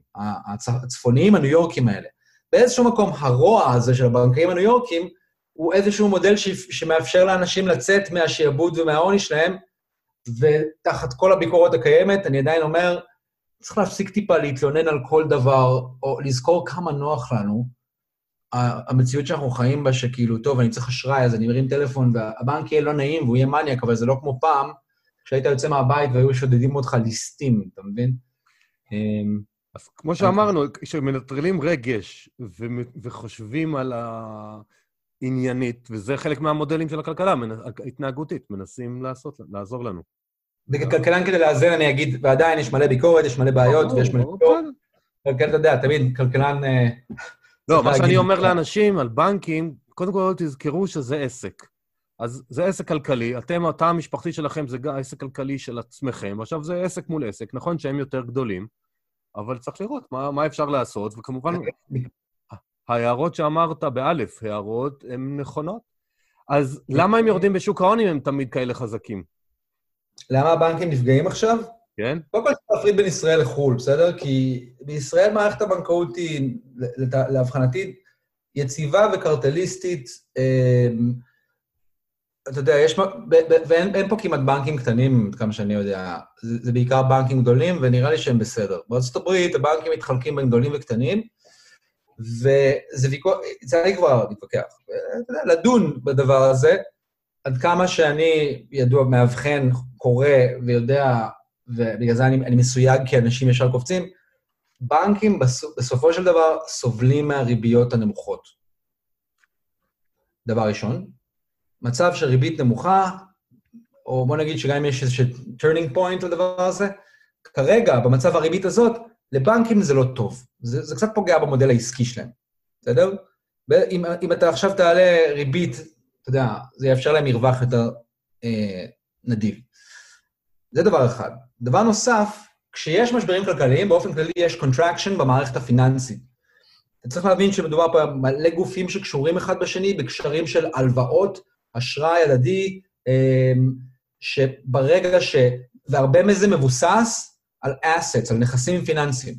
הצפוניים הניו יורקים האלה. באיזשהו מקום, הרוע הזה של הבנקאים הניו יורקים, הוא איזשהו מודל שמאפשר לאנשים לצאת מהשעבוד ומהעוני שלהם, ותחת כל הביקורת הקיימת, אני עדיין אומר, צריך להפסיק טיפה להתלונן על כל דבר, או לזכור כמה נוח לנו. המציאות שאנחנו חיים בה, שכאילו, טוב, אני צריך אשראי, אז אני מרים טלפון, והבנק יהיה לא נעים והוא יהיה מניאק, אבל זה לא כמו פעם, כשהיית יוצא מהבית והיו שודדים אותך ליסטים, אתה מבין? אמ, אז כמו שאמרנו, כשמנטרלים רגש וחושבים על העניינית, וזה חלק מהמודלים של הכלכלה, ההתנהגותית, מנסים לעשות, לעזור לנו. וככלכלן כדי לאזן אני אגיד, ועדיין יש מלא ביקורת, יש מלא בעיות ויש מלא ביקורת. כלכלן, אתה יודע, תמיד כלכלן... אה, לא, מה שאני אומר לאנשים על בנקים, קודם כל תזכרו שזה עסק. אז זה עסק כלכלי, אתם, התא המשפחתי שלכם זה עסק כלכלי של עצמכם, עכשיו זה עסק מול עסק, נכון שהם יותר גדולים, אבל צריך לראות מה, מה אפשר לעשות, וכמובן, ההערות שאמרת באלף, הערות, הן נכונות. אז למה הם יורדים בשוק ההון אם הם תמיד כאלה חזקים? למה הבנקים נפגעים עכשיו? כן. קודם כל צריך להפריד בין ישראל לחו"ל, בסדר? כי בישראל מערכת הבנקאות היא, להבחנתי, יציבה וקרטליסטית. אמ, אתה יודע, יש, ואין פה כמעט בנקים קטנים, כמה שאני יודע. זה, זה בעיקר בנקים גדולים, ונראה לי שהם בסדר. בארצות הברית הבנקים מתחלקים בין גדולים וקטנים, וזה ויכוח, לי כבר יודע, לדון בדבר הזה, עד כמה שאני ידוע, מאבחן, קורא ויודע, ובגלל זה אני, אני מסויג כי אנשים ישר קופצים, בנקים בסופו של דבר סובלים מהריביות הנמוכות. דבר ראשון. מצב של ריבית נמוכה, או בוא נגיד שגם אם יש איזשהו turning point לדבר הזה, כרגע, במצב הריבית הזאת, לבנקים זה לא טוב. זה, זה קצת פוגע במודל העסקי שלהם, בסדר? אם, אם אתה עכשיו תעלה ריבית אתה יודע, זה יאפשר להם מרווח יותר אה, נדיב. זה דבר אחד. דבר נוסף, כשיש משברים כלכליים, באופן כללי יש contraction במערכת הפיננסית. אתה צריך להבין שמדובר פה מלא גופים שקשורים אחד בשני בקשרים של הלוואות, אשראי הדדי, אה, שברגע ש... והרבה מזה מבוסס על assets, על נכסים פיננסיים.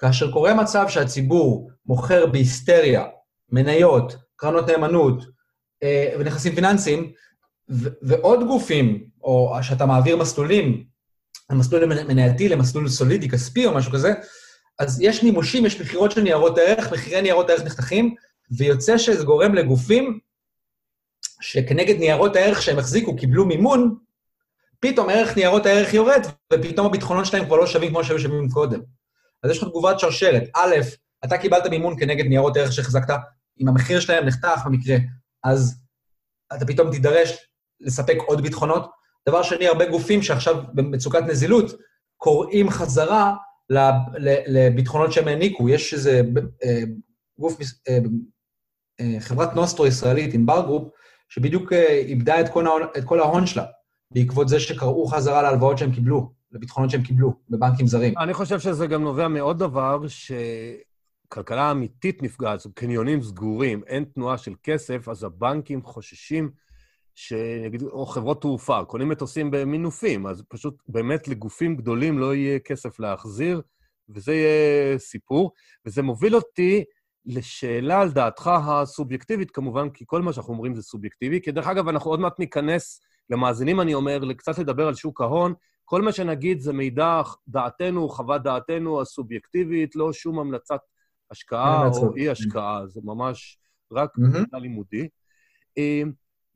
כאשר קורה מצב שהציבור מוכר בהיסטריה מניות, קרנות נאמנות אה, ונכסים פיננסיים, ו- ועוד גופים, או שאתה מעביר מסלולים, המסלול מנייתי למסלול סולידי, כספי או משהו כזה, אז יש מימושים, יש מכירות של ניירות ערך, מחירי ניירות ערך נחתכים, ויוצא שזה גורם לגופים שכנגד ניירות הערך שהם החזיקו קיבלו מימון, פתאום ערך ניירות הערך יורד, ופתאום הביטחונות שלהם כבר לא שווים כמו שהיו שווים קודם. אז יש לך תגובת שרשרת. א', אתה קיבלת מימון כנגד ניירות ערך שהחזקת, אם המחיר שלהם נחתך במקרה, אז אתה פתאום תידרש לספק עוד ביטחונות. דבר שני, הרבה גופים שעכשיו במצוקת נזילות, קוראים חזרה לביטחונות שהם העניקו. יש איזה אה, גוף, אה, אה, חברת נוסטרו ישראלית, ענבר Group, שבדיוק איבדה את כל, ההון, את כל ההון שלה, בעקבות זה שקראו חזרה להלוואות שהם קיבלו, לביטחונות שהם קיבלו בבנקים זרים. אני חושב שזה גם נובע מעוד דבר, שכלכלה אמיתית נפגעת, קניונים סגורים, אין תנועה של כסף, אז הבנקים חוששים שנגיד, או חברות תעופה, קונים מטוסים במינופים, אז פשוט באמת לגופים גדולים לא יהיה כסף להחזיר, וזה יהיה סיפור. וזה מוביל אותי לשאלה על דעתך הסובייקטיבית, כמובן, כי כל מה שאנחנו אומרים זה סובייקטיבי, כי דרך אגב, אנחנו עוד מעט ניכנס, למאזינים אני אומר, קצת לדבר על שוק ההון. כל מה שנגיד זה מידע, דעתנו, חוות דעתנו הסובייקטיבית, לא שום המלצת השקעה או אי-השקעה, זה ממש רק מידע לימודי. אה,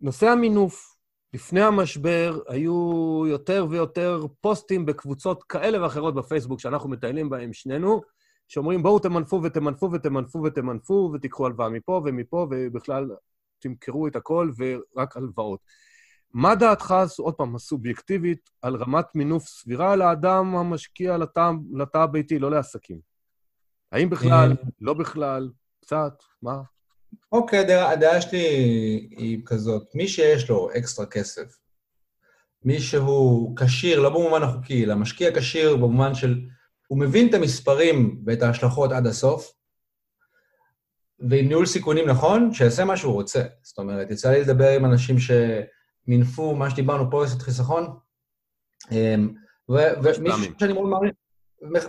נושא המינוף, לפני המשבר היו יותר ויותר פוסטים בקבוצות כאלה ואחרות בפייסבוק שאנחנו מטיילים בהם שנינו, שאומרים, בואו תמנפו ותמנפו ותמנפו ותמנפו ותיקחו הלוואה מפה ומפה, ובכלל תמכרו את הכל ורק הלוואות. מה דעתך, עוד פעם, הסובייקטיבית, על רמת מינוף סבירה לאדם המשקיע לתא, הביתי, לא לעסקים? האם בכלל, אה, לא בכלל, קצת, מה? אוקיי, הדעה, הדעה שלי היא כזאת, מי שיש לו אקסטרה כסף, מי שהוא כשיר, לא במובן החוקי, אלא משקיע כשיר במובן של, הוא מבין את המספרים ואת ההשלכות עד הסוף, ועם ניהול סיכונים נכון, שיעשה מה שהוא רוצה. זאת אומרת, יצא לי לדבר עם אנשים שמינפו, מה שדיברנו פוליסת חיסכון, אמ, ומישהו שאני מאוד מעריך,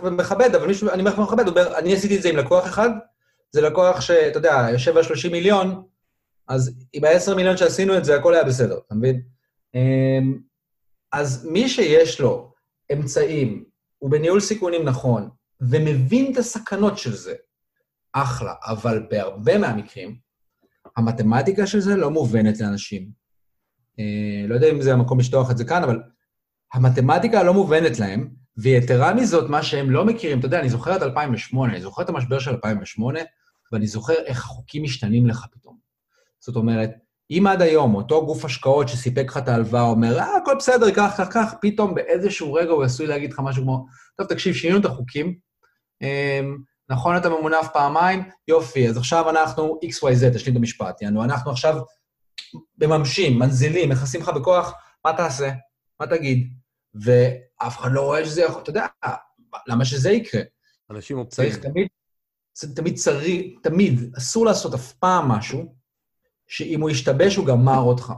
מכבד, אבל מישהו, אני מכבד, הוא אומר, אני עשיתי את זה עם לקוח אחד, זה לקוח שאתה יודע, יושב על 30 מיליון, אז עם ה-10 מיליון שעשינו את זה, הכל היה בסדר, אתה מבין? אמ, אז מי שיש לו אמצעים, הוא בניהול סיכונים נכון, ומבין את הסכנות של זה, אחלה, אבל בהרבה מהמקרים, המתמטיקה של זה לא מובנת לאנשים. אה, לא יודע אם זה המקום לשטוח את זה כאן, אבל המתמטיקה לא מובנת להם, ויתרה מזאת, מה שהם לא מכירים, אתה יודע, אני זוכר את 2008, אני זוכר את המשבר של 2008, ואני זוכר איך החוקים משתנים לך פתאום. זאת אומרת, אם עד היום אותו גוף השקעות שסיפק לך את ההלוואה אומר, אה, הכל בסדר, כך, כך, כך, פתאום באיזשהו רגע הוא עשוי להגיד לך משהו כמו, טוב, תקשיב, שינינו את החוקים, אמ, נכון, אתה ממונף פעמיים, יופי, אז עכשיו אנחנו XYZ, תשלים את המשפט, יענו, אנחנו עכשיו מממשים, מנזילים, מכסים לך בכוח, מה תעשה? מה תגיד? ואף אחד לא רואה שזה יכול, אתה יודע, למה שזה יקרה? אנשים אופטימיים. צריך תמיד, תמיד צריך, תמיד, אסור לעשות אף פעם משהו, שאם הוא ישתבש הוא גמר אותך.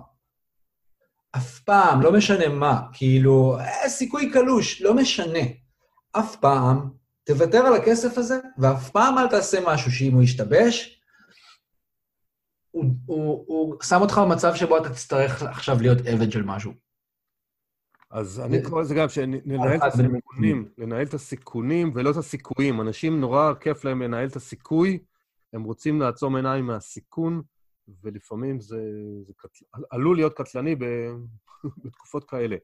אף פעם, לא משנה מה, כאילו, אה, סיכוי קלוש, לא משנה. אף פעם, תוותר על הכסף הזה, ואף פעם אל תעשה משהו שאם הוא ישתבש, הוא, הוא, הוא שם אותך במצב שבו אתה תצטרך עכשיו להיות עבד של משהו. אז אני קורא לזה גם שננהל את הסיכונים, לנהל את הסיכונים ולא את הסיכויים. אנשים, נורא כיף להם לנהל את הסיכוי, הם רוצים לעצום עיניים מהסיכון, ולפעמים זה, זה קטל, עלול להיות קטלני ב, בתקופות כאלה.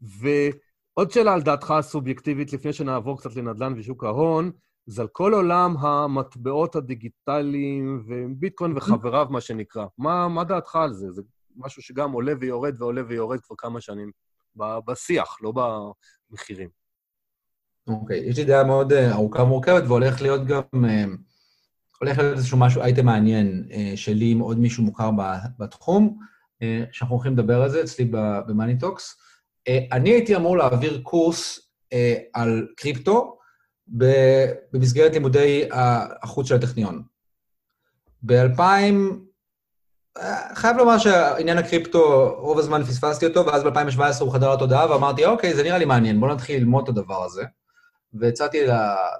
ועוד שאלה על דעתך הסובייקטיבית, לפני שנעבור קצת לנדל"ן ושוק ההון, זה על כל עולם המטבעות הדיגיטליים וביטקוין וחבריו, מה שנקרא. מה, מה דעתך על זה? זה משהו שגם עולה ויורד ועולה ויורד כבר כמה שנים. בשיח, לא במחירים. אוקיי, okay. יש לי דעה מאוד אה, ארוכה ומורכבת, והולך להיות גם... אה, הולך להיות איזשהו משהו, אייטם מעניין אה, שלי עם עוד מישהו מוכר בתחום, שאנחנו הולכים לדבר על זה אצלי ב Money Talks. אני הייתי אמור להעביר קורס על קריפטו במסגרת לימודי החוץ של הטכניון. ב-2000, חייב לומר שעניין הקריפטו, רוב הזמן פספסתי אותו, ואז ב-2017 הוא חדר לתודעה, ואמרתי, אוקיי, זה נראה לי מעניין, בואו נתחיל ללמוד את הדבר הזה. והצעתי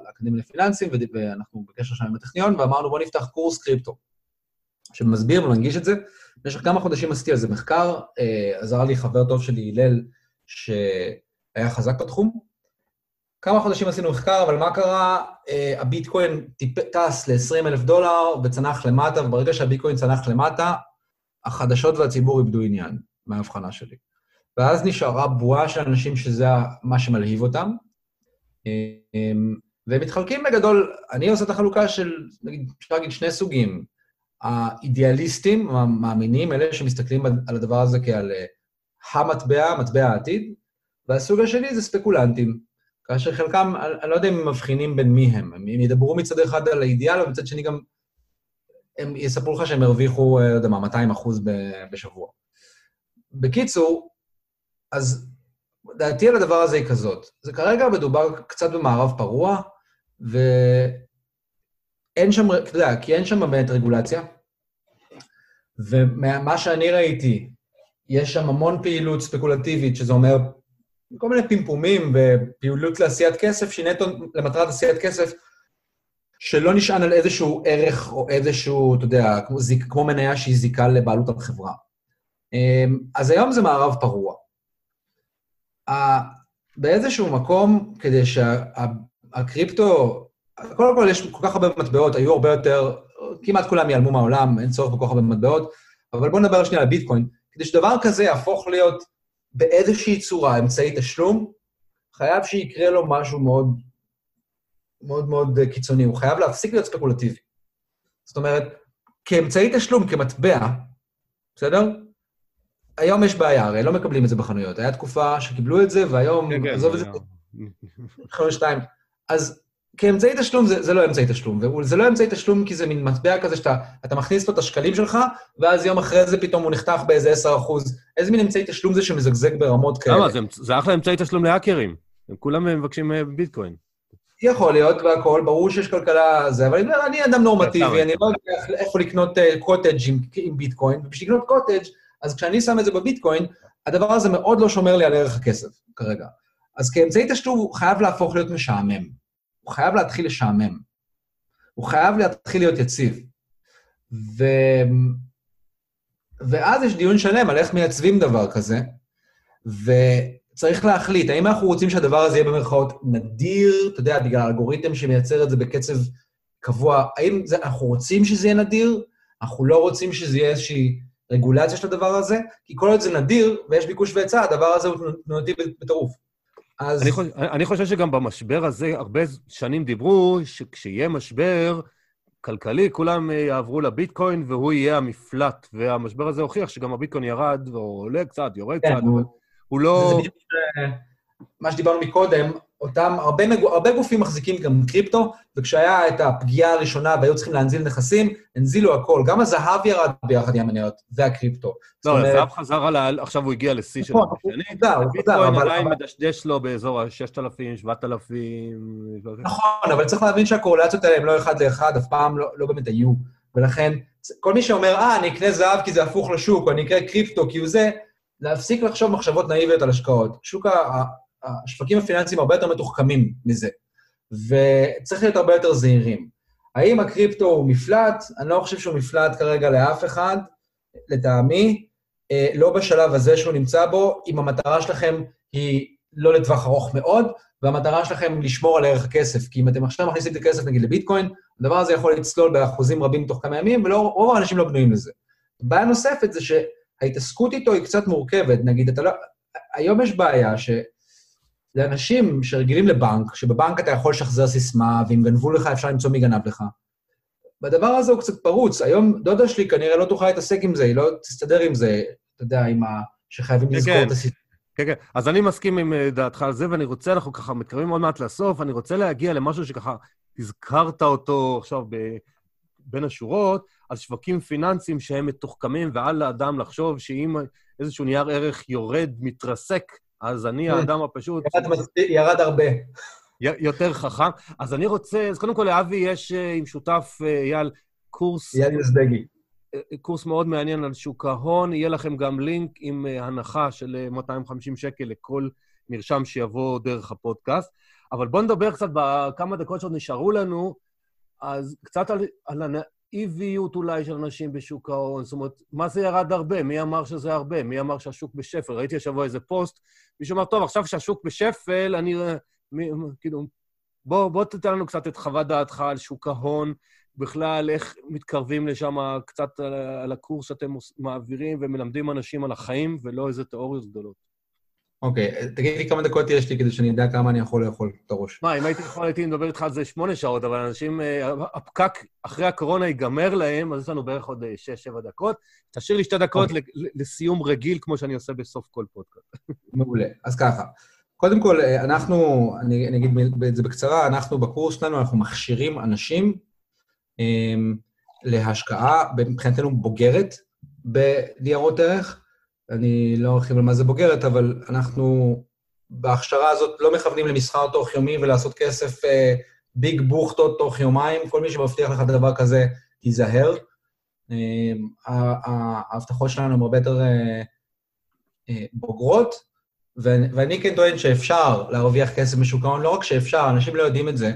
לאקדמיה לפיננסים, ואנחנו בקשר שם עם הטכניון, ואמרנו, בואו נפתח קורס קריפטו, שמסביר ומנגיש את זה. במשך כמה חודשים עשיתי על זה מחקר, אה, עזר לי חבר טוב שלי, הלל, שהיה חזק בתחום. כמה חודשים עשינו מחקר, אבל מה קרה? אה, הביטקוין טס ל-20 אלף דולר וצנח למטה, וברגע שהביטקוין צנח למטה, החדשות והציבור איבדו עניין מההבחנה שלי. ואז נשארה בועה של אנשים שזה מה שמלהיב אותם, אמ, והם מתחלקים בגדול, אני עושה את החלוקה של, נגיד, אפשר להגיד שני סוגים. האידיאליסטים, המאמינים, אלה שמסתכלים על הדבר הזה כעל אה, המטבע, מטבע העתיד, והסוג השני זה ספקולנטים, כאשר חלקם, אני לא יודע אם הם מבחינים בין מי הם, הם ידברו מצד אחד על האידיאל, ומצד שני גם הם יספרו לך שהם הרוויחו, אה, לא יודע מה, 200 אחוז בשבוע. בקיצור, אז דעתי על הדבר הזה היא כזאת. זה כרגע מדובר קצת במערב פרוע, ואין שם, אתה יודע, כי אין שם באמת רגולציה, ומה שאני ראיתי, יש שם המון פעילות ספקולטיבית, שזה אומר כל מיני פמפומים ופעילות לעשיית כסף, שהיא נטו למטרת עשיית כסף, שלא נשען על איזשהו ערך או איזשהו, אתה יודע, כמו, זיק, כמו מניה שהיא זיקה לבעלות על חברה. אמ, אז היום זה מערב פרוע. באיזשהו מקום, כדי שהקריפטו, קודם כל יש כל כך הרבה מטבעות, היו הרבה יותר, כמעט כולם ייעלמו מהעולם, אין צורך בכל כך הרבה מטבעות, אבל בואו נדבר שנייה על ביטקוין. כדי שדבר כזה יהפוך להיות באיזושהי צורה אמצעי תשלום, חייב שיקרה לו משהו מאוד מאוד מאוד קיצוני, הוא חייב להפסיק להיות ספקולטיבי. זאת אומרת, כאמצעי תשלום, כמטבע, בסדר? היום יש בעיה, הרי לא מקבלים את זה בחנויות. הייתה תקופה שקיבלו את זה, והיום, כן, כן עזוב את זה, חנויות שתיים. אז כאמצעי תשלום זה, זה לא אמצעי תשלום, וזה לא אמצעי תשלום כי זה מין מטבע כזה שאתה מכניס לו את השקלים שלך, ואז יום אחרי זה פתאום הוא נחתך באיזה 10 אחוז. איזה מין אמצעי תשלום זה שמזגזג ברמות כאלה? למה? זה, זה אחלה אמצעי תשלום להאקרים. הם כולם מבקשים אה, ביטקוין. יכול להיות והכול, ברור שיש כלכלה זה, אבל אני אדם נורמטיבי, אני לא יודע איפה לקנות קוטג' אה, עם, עם ביטקוין, ובשביל לקנות קוטג', אז כשאני שם את זה בביטקוין, הדבר הזה מאוד לא שומר לי על ערך הכסף כרגע. אז כאמצעי תשלום הוא חייב להפוך להיות משעמם. הוא חייב להתחיל לשעמם. הוא חייב להתחיל להיות יציב. ו... ואז יש דיון שלם על איך מייצבים דבר כזה, וצריך להחליט, האם אנחנו רוצים שהדבר הזה יהיה במרכאות נדיר, אתה יודע, בגלל האלגוריתם שמייצר את זה בקצב קבוע, האם זה, אנחנו רוצים שזה יהיה נדיר? אנחנו לא רוצים שזה יהיה איזושהי רגולציה של הדבר הזה? כי כל עוד זה נדיר ויש ביקוש והיצע, הדבר הזה הוא תנועתי בטירוף. אז... אני חושב, אני חושב שגם במשבר הזה, הרבה שנים דיברו שכשיהיה משבר כלכלי, כולם אה, יעברו לביטקוין והוא יהיה המפלט. והמשבר הזה הוכיח שגם הביטקוין ירד, או עולה קצת, יורד כן, קצת, הוא, הוא לא... זה בדיוק אה, מה שדיברנו מקודם, אותם, הרבה, הרבה גופים מחזיקים גם קריפטו, וכשהיה את הפגיעה הראשונה והיו צריכים להנזיל נכסים, הנזילו הכל. גם הזהב ירד ביחד עם המניות, והקריפטו. לא, הזהב חזר על עכשיו הוא הגיע לשיא של נכון, השני. הוא חזר, אבל... עדיין מדשדש לו באזור ה-6,000, 7,000... נכון, אבל צריך להבין שהקורלציות האלה הן לא אחד לאחד, אף פעם לא, לא באמת היו. ולכן, כל מי שאומר, אה, אני אקנה זהב כי זה הפוך לשוק, או אני אקנה קריפטו כי הוא זה, להפסיק לחשוב מחשבות נאיביות על השקעות. שוק השווקים הפיננסיים הרבה יותר מתוחכמים מזה, וצריך להיות הרבה יותר זהירים. האם הקריפטו הוא מפלט? אני לא חושב שהוא מפלט כרגע לאף אחד, לטעמי, אה, לא בשלב הזה שהוא נמצא בו, אם המטרה שלכם היא לא לטווח ארוך מאוד, והמטרה שלכם לשמור על ערך הכסף. כי אם אתם עכשיו מכניסים את הכסף, נגיד, לביטקוין, הדבר הזה יכול לצלול באחוזים רבים תוך כמה ימים, ורוב האנשים לא בנויים לזה. בעיה נוספת זה שההתעסקות איתו היא קצת מורכבת. נגיד, אתה לא... היום יש בעיה ש... לאנשים שרגילים לבנק, שבבנק אתה יכול לשחזר סיסמה, ואם גנבו לך אפשר למצוא מי גנב לך. והדבר הזה הוא קצת פרוץ. היום דודה שלי כנראה לא תוכל להתעסק עם זה, היא לא תסתדר עם זה, אתה יודע, עם ה... שחייבים כן, לזכור כן. את הסיסמה. כן, כן. אז אני מסכים עם אה, דעתך על זה, ואני רוצה, אנחנו ככה מתקרבים עוד מעט לסוף, אני רוצה להגיע למשהו שככה הזכרת אותו עכשיו ב... בין השורות, על שווקים פיננסיים שהם מתוחכמים, ועל האדם לחשוב שאם איזשהו נייר ערך יורד, מתרסק, אז אני, כן. האדם הפשוט... ירד, ירד הרבה. יותר חכם. אז אני רוצה, אז קודם כל לאבי יש אה, עם שותף, אה, אייל, קורס... אייל יזדגי. קורס מאוד מעניין על שוק ההון, יהיה לכם גם לינק עם הנחה של 250 שקל לכל נרשם שיבוא דרך הפודקאסט. אבל בואו נדבר קצת בכמה דקות שעוד נשארו לנו, אז קצת על, על הנאיביות אולי של אנשים בשוק ההון. זאת אומרת, מה זה ירד הרבה? מי אמר שזה הרבה? מי אמר שהשוק בשפל? ראיתי השבוע איזה פוסט, מישהו אמר, טוב, עכשיו שהשוק בשפל, אני... מי, כאילו, בוא, בוא תתן לנו קצת את חוות דעתך על שוק ההון, בכלל, איך מתקרבים לשם קצת על, על הקורס שאתם מעבירים ומלמדים אנשים על החיים, ולא איזה תיאוריות גדולות. אוקיי, תגיד לי כמה דקות יש לי כדי שאני אדע כמה אני יכול לאכול את הראש. מה, אם הייתי יכול, הייתי מדבר איתך על זה שמונה שעות, אבל אנשים, אה, הפקק אחרי הקורונה ייגמר להם, אז יש לנו בערך עוד אה, שש-שבע דקות. תשאיר לי שתי דקות אוקיי. לסיום רגיל, כמו שאני עושה בסוף כל פודקאסט. מעולה. אז ככה, קודם כל, אה, אנחנו, אני, אני אגיד את זה בקצרה, אנחנו בקורס שלנו, אנחנו מכשירים אנשים להשקעה, מבחינתנו בוגרת, בניירות ערך. אני לא ארחיב על מה זה בוגרת, אבל אנחנו בהכשרה הזאת לא מכוונים למסחר תוך יומי ולעשות כסף אה, ביג בוכטות תוך יומיים. כל מי שמבטיח לך דבר כזה, תיזהר. אה, ההבטחות שלנו הן הרבה יותר אה, אה, בוגרות, ואני כן טוען שאפשר להרוויח כסף משוק ההון, לא רק שאפשר, אנשים לא יודעים את זה.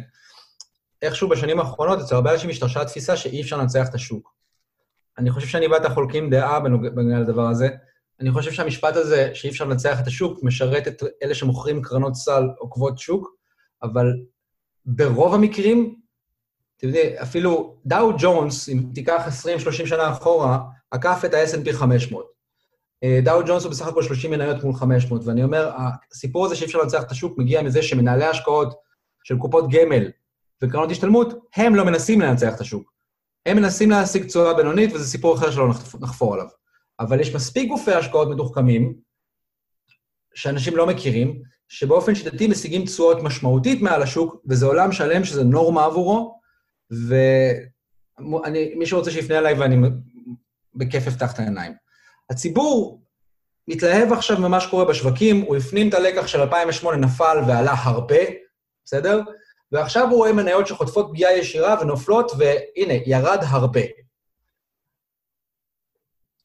איכשהו בשנים האחרונות, אצל הרבה אנשים השתרשה תפיסה שאי אפשר לנצח את השוק. אני חושב שאני ואתה חולקים דעה בנוגע לדבר הזה. אני חושב שהמשפט הזה, שאי אפשר לנצח את השוק, משרת את אלה שמוכרים קרנות סל עוקבות שוק, אבל ברוב המקרים, אתם יודעים, אפילו דאו ג'ונס, אם תיקח 20-30 שנה אחורה, עקף את ה-S&P 500. אה, דאו ג'ונס הוא בסך הכל 30 מניות מול 500, ואני אומר, הסיפור הזה שאי אפשר לנצח את השוק מגיע מזה שמנהלי השקעות של קופות גמל וקרנות השתלמות, הם לא מנסים לנצח את השוק. הם מנסים להשיג תשואה בינונית, וזה סיפור אחר שלא נחפור עליו. אבל יש מספיק גופי השקעות מתוחכמים, שאנשים לא מכירים, שבאופן שיטתי משיגים תשואות משמעותית מעל השוק, וזה עולם שלם שזה נורמה עבורו, ומי שרוצה שיפנה אליי ואני בכיף אפתח את העיניים. הציבור מתלהב עכשיו ממה שקורה בשווקים, הוא הפנים את הלקח של 2008, נפל ועלה הרבה, בסדר? ועכשיו הוא רואה מניות שחוטפות פגיעה ישירה ונופלות, והנה, ירד הרבה.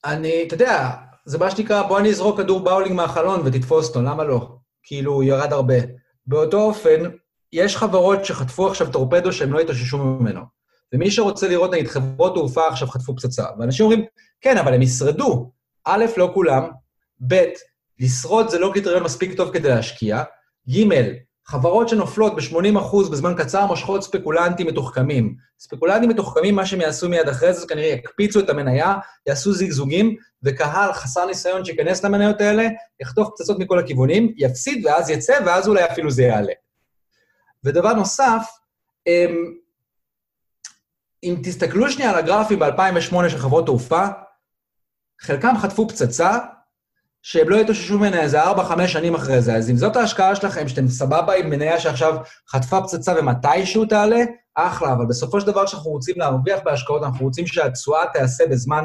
אני, אתה יודע, זה מה שנקרא, בוא אני אזרוק כדור באולינג מהחלון ותתפוס אותו, למה לא? כאילו, הוא ירד הרבה. באותו אופן, יש חברות שחטפו עכשיו טורפדו שהם לא התאוששו ממנו. ומי שרוצה לראות, נגיד, חברות תעופה עכשיו חטפו פצצה. ואנשים אומרים, כן, אבל הם ישרדו. א', לא כולם, ב', לשרוד זה לא קריטריון מספיק טוב כדי להשקיע, ג', חברות שנופלות ב-80% בזמן קצר מושכות ספקולנטים מתוחכמים. ספקולנטים מתוחכמים, מה שהם יעשו מיד אחרי זה, כנראה יקפיצו את המניה, יעשו זיגזוגים, וקהל חסר ניסיון שייכנס למניות האלה, יחטוף פצצות מכל הכיוונים, יפסיד ואז יצא, ואז אולי אפילו זה יעלה. ודבר נוסף, אמ, אם תסתכלו שנייה על הגרפים ב-2008 של חברות תעופה, חלקם חטפו פצצה, שהם לא יתאוששו ממנה איזה 4-5 שנים אחרי זה. אז אם זאת ההשקעה שלכם, שאתם סבבה עם מניה שעכשיו חטפה פצצה ומתישהו תעלה, אחלה, אבל בסופו של דבר שאנחנו רוצים להרוויח בהשקעות, אנחנו רוצים שהתשואה תיעשה בזמן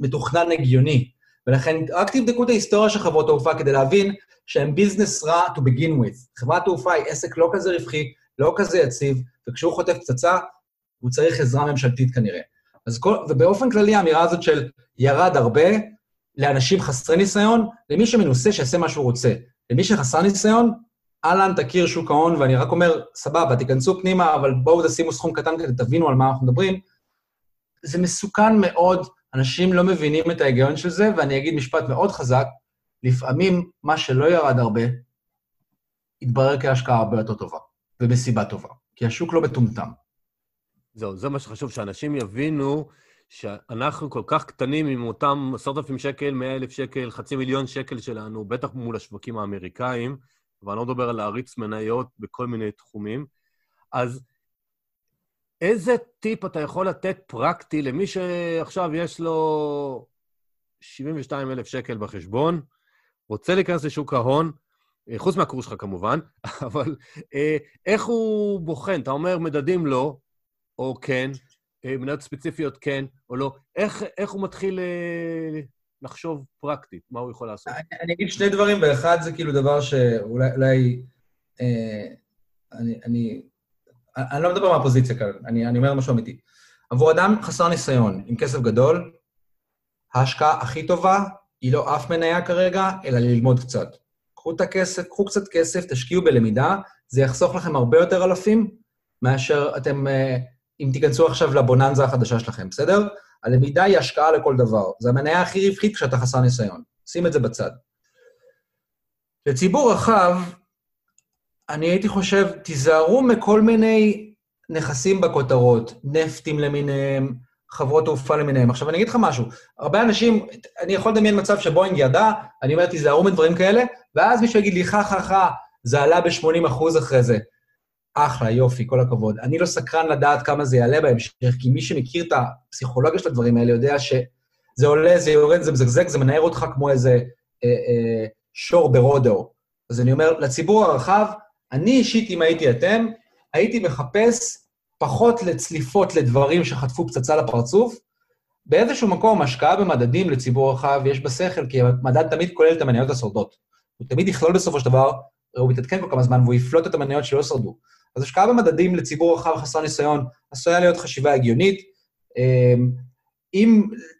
מתוכנן הגיוני. ולכן רק תבדקו את ההיסטוריה של חברות תעופה כדי להבין שהן ביזנס רע to begin with. חברת תעופה היא עסק לא כזה רווחי, לא כזה יציב, וכשהוא חוטף פצצה, הוא צריך עזרה ממשלתית כנראה. אז כל, ובאופן כללי האמירה הזאת של ירד הרבה, לאנשים חסרי ניסיון, למי שמנוסה שיעשה מה שהוא רוצה. למי שחסר ניסיון, אהלן, תכיר שוק ההון, ואני רק אומר, סבבה, תיכנסו פנימה, אבל בואו תשימו סכום קטן כדי תבינו על מה אנחנו מדברים. זה מסוכן מאוד, אנשים לא מבינים את ההיגיון של זה, ואני אגיד משפט מאוד חזק, לפעמים מה שלא ירד הרבה, יתברר כהשקעה הרבה יותר טובה, ובסיבה טובה, כי השוק לא מטומטם. זהו, זה מה שחשוב, שאנשים יבינו שאנחנו כל כך קטנים עם אותם עשרת אלפים שקל, מאה אלף שקל, חצי מיליון שקל שלנו, בטח מול השווקים האמריקאים, ואני לא מדבר על להריץ מניות בכל מיני תחומים. אז איזה טיפ אתה יכול לתת פרקטי למי שעכשיו יש לו 72 אלף שקל בחשבון, רוצה להיכנס לשוק ההון, אה, חוץ מהקורס שלך כמובן, אבל אה, איך הוא בוחן? אתה אומר מדדים לא, או כן, מניות ספציפיות כן או לא. איך, איך הוא מתחיל אה, לחשוב פרקטית, מה הוא יכול לעשות? אני, אני אגיד שני דברים, ואחד זה כאילו דבר שאולי... אולי, אה, אני, אני, אני לא מדבר מהפוזיציה כאן, אני, אני אומר משהו אמיתי. עבור אדם חסר ניסיון עם כסף גדול, ההשקעה הכי טובה היא לא אף מניה כרגע, אלא ללמוד קצת. קחו את הכסף, קחו קצת כסף, תשקיעו בלמידה, זה יחסוך לכם הרבה יותר אלפים מאשר אתם, אה, אם תיכנסו עכשיו לבוננזה החדשה שלכם, בסדר? הלמידה היא השקעה לכל דבר. זו המניה הכי רווחית כשאתה חסר ניסיון. שים את זה בצד. לציבור רחב, אני הייתי חושב, תיזהרו מכל מיני נכסים בכותרות, נפטים למיניהם, חברות תעופה למיניהם. עכשיו, אני אגיד לך משהו, הרבה אנשים, אני יכול לדמיין מצב שבואינג ידע, אני אומר, תיזהרו מדברים כאלה, ואז מישהו יגיד לי, חה, חה, חה, זה עלה ב-80 אחוז אחרי זה. אחלה, יופי, כל הכבוד. אני לא סקרן לדעת כמה זה יעלה בהמשך, כי מי שמכיר את הפסיכולוגיה של הדברים האלה יודע שזה עולה, זה יורד, זה מזגזג, זה מנער אותך כמו איזה אה, אה, שור ברודו. אז אני אומר, לציבור הרחב, אני אישית, אם הייתי אתם, הייתי מחפש פחות לצליפות לדברים שחטפו פצצה לפרצוף. באיזשהו מקום, השקעה במדדים לציבור רחב יש בשכל, כי המדד תמיד כולל את המניות השורדות. הוא תמיד יכלול בסופו של דבר, הוא מתעדכן כל כמה זמן, והוא יפלוט את המניות שלא שרדו. אז השקעה במדדים לציבור רחב חסר ניסיון עשויה להיות חשיבה הגיונית. אמ,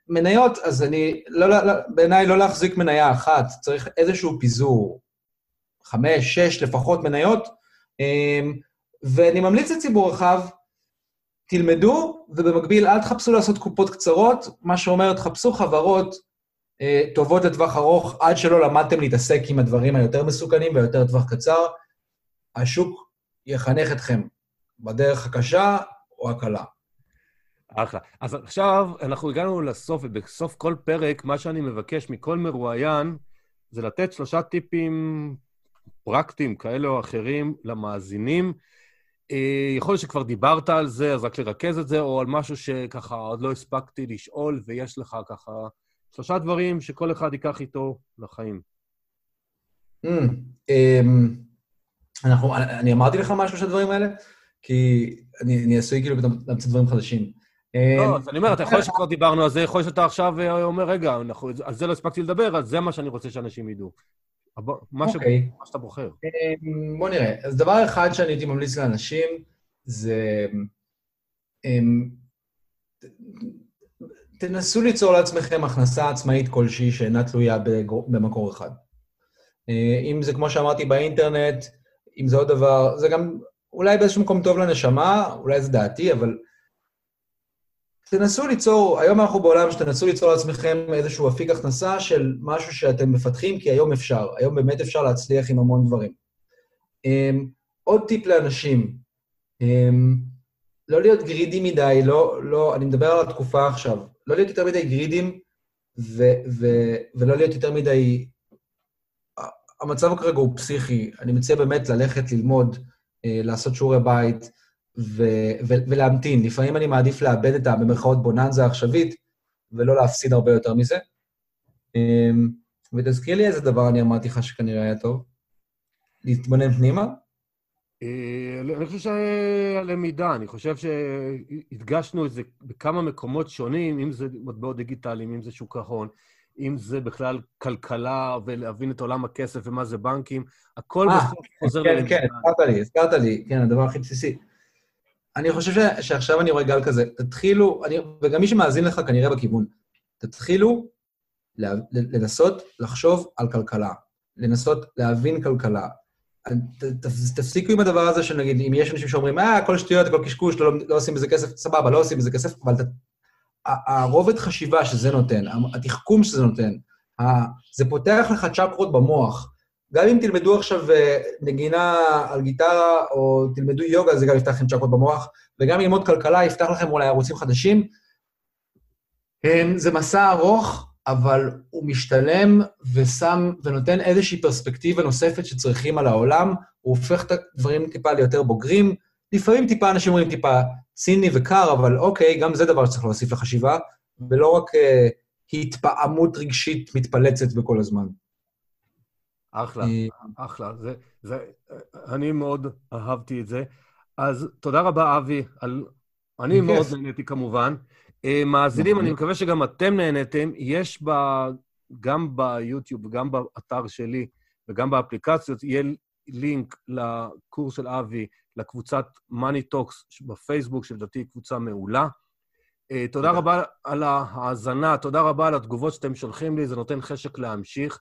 מניות, אז אני, לא, לא, בעיניי לא להחזיק מניה אחת, צריך איזשהו פיזור, חמש, שש לפחות מניות, אמ, ואני ממליץ לציבור רחב, תלמדו, ובמקביל אל תחפשו לעשות קופות קצרות, מה שאומר, תחפשו חברות אה, טובות לטווח ארוך, עד שלא למדתם להתעסק עם הדברים היותר מסוכנים והיותר טווח קצר. השוק יחנך אתכם בדרך הקשה או הקלה. אחלה. אז עכשיו אנחנו הגענו לסוף, ובסוף כל פרק, מה שאני מבקש מכל מרואיין זה לתת שלושה טיפים פרקטיים כאלה או אחרים למאזינים. אה, יכול להיות שכבר דיברת על זה, אז רק לרכז את זה, או על משהו שככה עוד לא הספקתי לשאול, ויש לך ככה שלושה דברים שכל אחד ייקח איתו לחיים. Mm, um, אנחנו, אני אמרתי לך משהו של הדברים האלה? כי אני, אני עשוי כאילו להמציא דברים חדשים. לא, אז אני אומר, אתה יכול שכבר דיברנו על זה, יכול להיות שאתה עכשיו אה, אומר, רגע, על זה לא הספקתי לדבר, אז זה מה שאני רוצה שאנשים ידעו. מה אוקיי. שאתה בוחר. בוא נראה. אז דבר אחד שאני הייתי ממליץ לאנשים, זה... אמ, תנסו ליצור לעצמכם הכנסה עצמאית כלשהי שאינה תלויה במקור אחד. אה, אם זה, כמו שאמרתי, באינטרנט, אם זה עוד דבר, זה גם אולי באיזשהו מקום טוב לנשמה, אולי זה דעתי, אבל תנסו ליצור, היום אנחנו בעולם שתנסו ליצור לעצמכם איזשהו אפיק הכנסה של משהו שאתם מפתחים, כי היום אפשר, היום באמת אפשר להצליח עם המון דברים. Um, עוד טיפ לאנשים, um, לא להיות גרידים מדי, לא, לא, אני מדבר על התקופה עכשיו, לא להיות יותר מדי גרידים ו, ו, ולא להיות יותר מדי... המצב כרגע הוא פסיכי, אני מציע באמת ללכת ללמוד, אה, לעשות שיעורי בית, ו- ו- ולהמתין. לפעמים אני מעדיף לאבד את ה... במרכאות בוננזה העכשווית, ולא להפסיד הרבה יותר מזה. אמ, ותזכיר לי איזה דבר אני אמרתי לך שכנראה היה טוב. להתבונן פנימה? אה, אני חושב שהלמידה, אני חושב שהדגשנו את זה בכמה מקומות שונים, אם זה מטבעות דיגיטליים, אם זה שוק ההון, אם זה בכלל כלכלה ולהבין את עולם הכסף ומה זה בנקים, הכל אה, בסוף חוזר ללמידה. כן, כן, הזכרת לי, הזכרת לי, כן, הדבר הכי בסיסי. אני חושב ש, שעכשיו אני רואה גל כזה. תתחילו, אני, וגם מי שמאזין לך כנראה בכיוון, תתחילו לנסות לחשוב על כלכלה, לנסות להבין כלכלה. ת, ת, תפסיקו עם הדבר הזה של נגיד, אם יש אנשים שאומרים, אה, הכל שטויות, הכל קשקוש, לא, לא עושים בזה כסף, סבבה, לא עושים בזה כסף, אבל ת, הרובד חשיבה שזה נותן, התחכום שזה נותן, זה פותח לך צ'קרות במוח. גם אם תלמדו עכשיו אה, נגינה על גיטרה, או תלמדו יוגה, זה גם יפתח לכם צ'קות במוח, וגם ללמוד כלכלה יפתח לכם אולי ערוצים חדשים. זה מסע ארוך, אבל הוא משתלם ושם, ונותן איזושהי פרספקטיבה נוספת שצריכים על העולם, הוא הופך את הדברים טיפה ליותר בוגרים. לפעמים טיפה אנשים אומרים טיפה ציני וקר, אבל אוקיי, גם זה דבר שצריך להוסיף לחשיבה, ולא רק uh, התפעמות רגשית מתפלצת בכל הזמן. אחלה, אה, אחלה. זה, זה, אני מאוד אהבתי את זה. אז תודה רבה, אבי, על... אני מאוד נהניתי כמובן. אה, מאזינים, נכון. אני מקווה שגם אתם נהניתם. יש ב... גם ביוטיוב וגם באתר שלי וגם באפליקציות, יהיה לינק לקורס של אבי, לקבוצת Money Talks בפייסבוק, שלדעתי היא קבוצה מעולה. אה, תודה רבה על ההאזנה, תודה רבה על התגובות שאתם שולחים לי, זה נותן חשק להמשיך,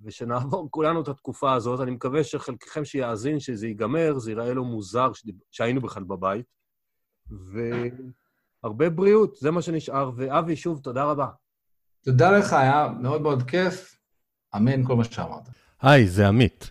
ושנעבור כולנו את התקופה הזאת. אני מקווה שחלקכם שיאזין, שזה ייגמר, זה ייראה לו מוזר שהיינו בכלל בבית. והרבה בריאות, זה מה שנשאר. ואבי, שוב, תודה רבה. תודה לך, היה מאוד מאוד כיף. אמן כל מה שאמרת. היי, זה עמית.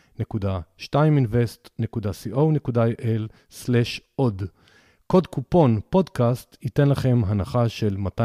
www.2invest.co.il/עוד. קוד קופון פודקאסט ייתן לכם הנחה של 200